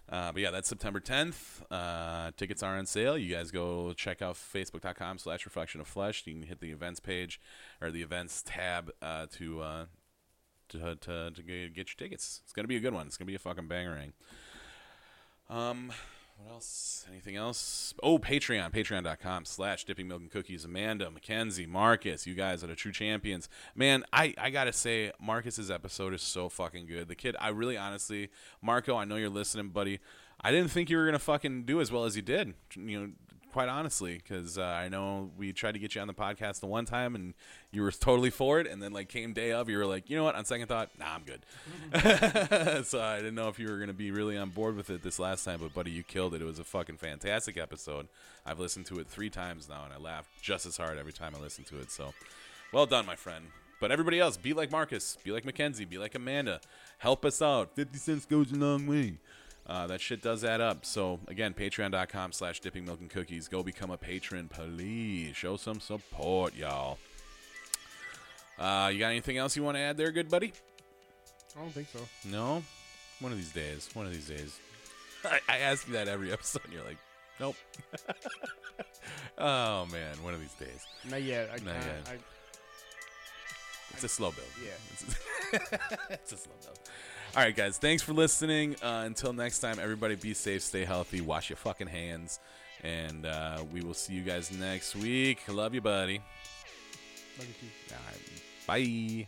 Speaker 1: Uh, but yeah, that's September 10th. Uh, tickets are on sale. You guys go check out facebook.com slash reflection of flesh. You can hit the events page or the events tab uh, to, uh, to, to, to get your tickets. It's going to be a good one. It's going to be a fucking bangerang. Um, what else? Anything else? Oh, Patreon. Patreon.com slash dipping milk and cookies. Amanda, Mackenzie, Marcus, you guys are the true champions. Man, I, I got to say, Marcus's episode is so fucking good. The kid, I really honestly, Marco, I know you're listening, buddy. I didn't think you were to fucking do as well as you did. You know, quite honestly, because uh, I know we tried to get you on the podcast the one time and you were totally for it, and then like came day of, you were like, you know what? On second thought, nah, I'm good. so I didn't know if you were gonna be really on board with it this last time, but buddy, you killed it. It was a fucking fantastic episode. I've listened to it three times now, and I laughed just as hard every time I listen to it. So, well done, my friend. But everybody else, be like Marcus, be like Mackenzie, be like Amanda. Help us out. Fifty cents goes a long way. Uh, that shit does add up. So again, patreon.com slash dipping milk and cookies. Go become a patron, please. Show some support, y'all. Uh, you got anything else you want to add there, good buddy?
Speaker 2: I don't think so.
Speaker 1: No? One of these days. One of these days. I, I ask you that every episode, and you're like, nope. oh, man. One of these days.
Speaker 2: Not yet. I
Speaker 1: Not yet.
Speaker 2: I,
Speaker 1: It's a slow build.
Speaker 2: Yeah.
Speaker 1: It's, it's a slow build. All right, guys. Thanks for listening. Uh, until next time, everybody be safe, stay healthy, wash your fucking hands, and uh, we will see you guys next week. Love you, buddy.
Speaker 2: Love you too.
Speaker 1: All right. Bye.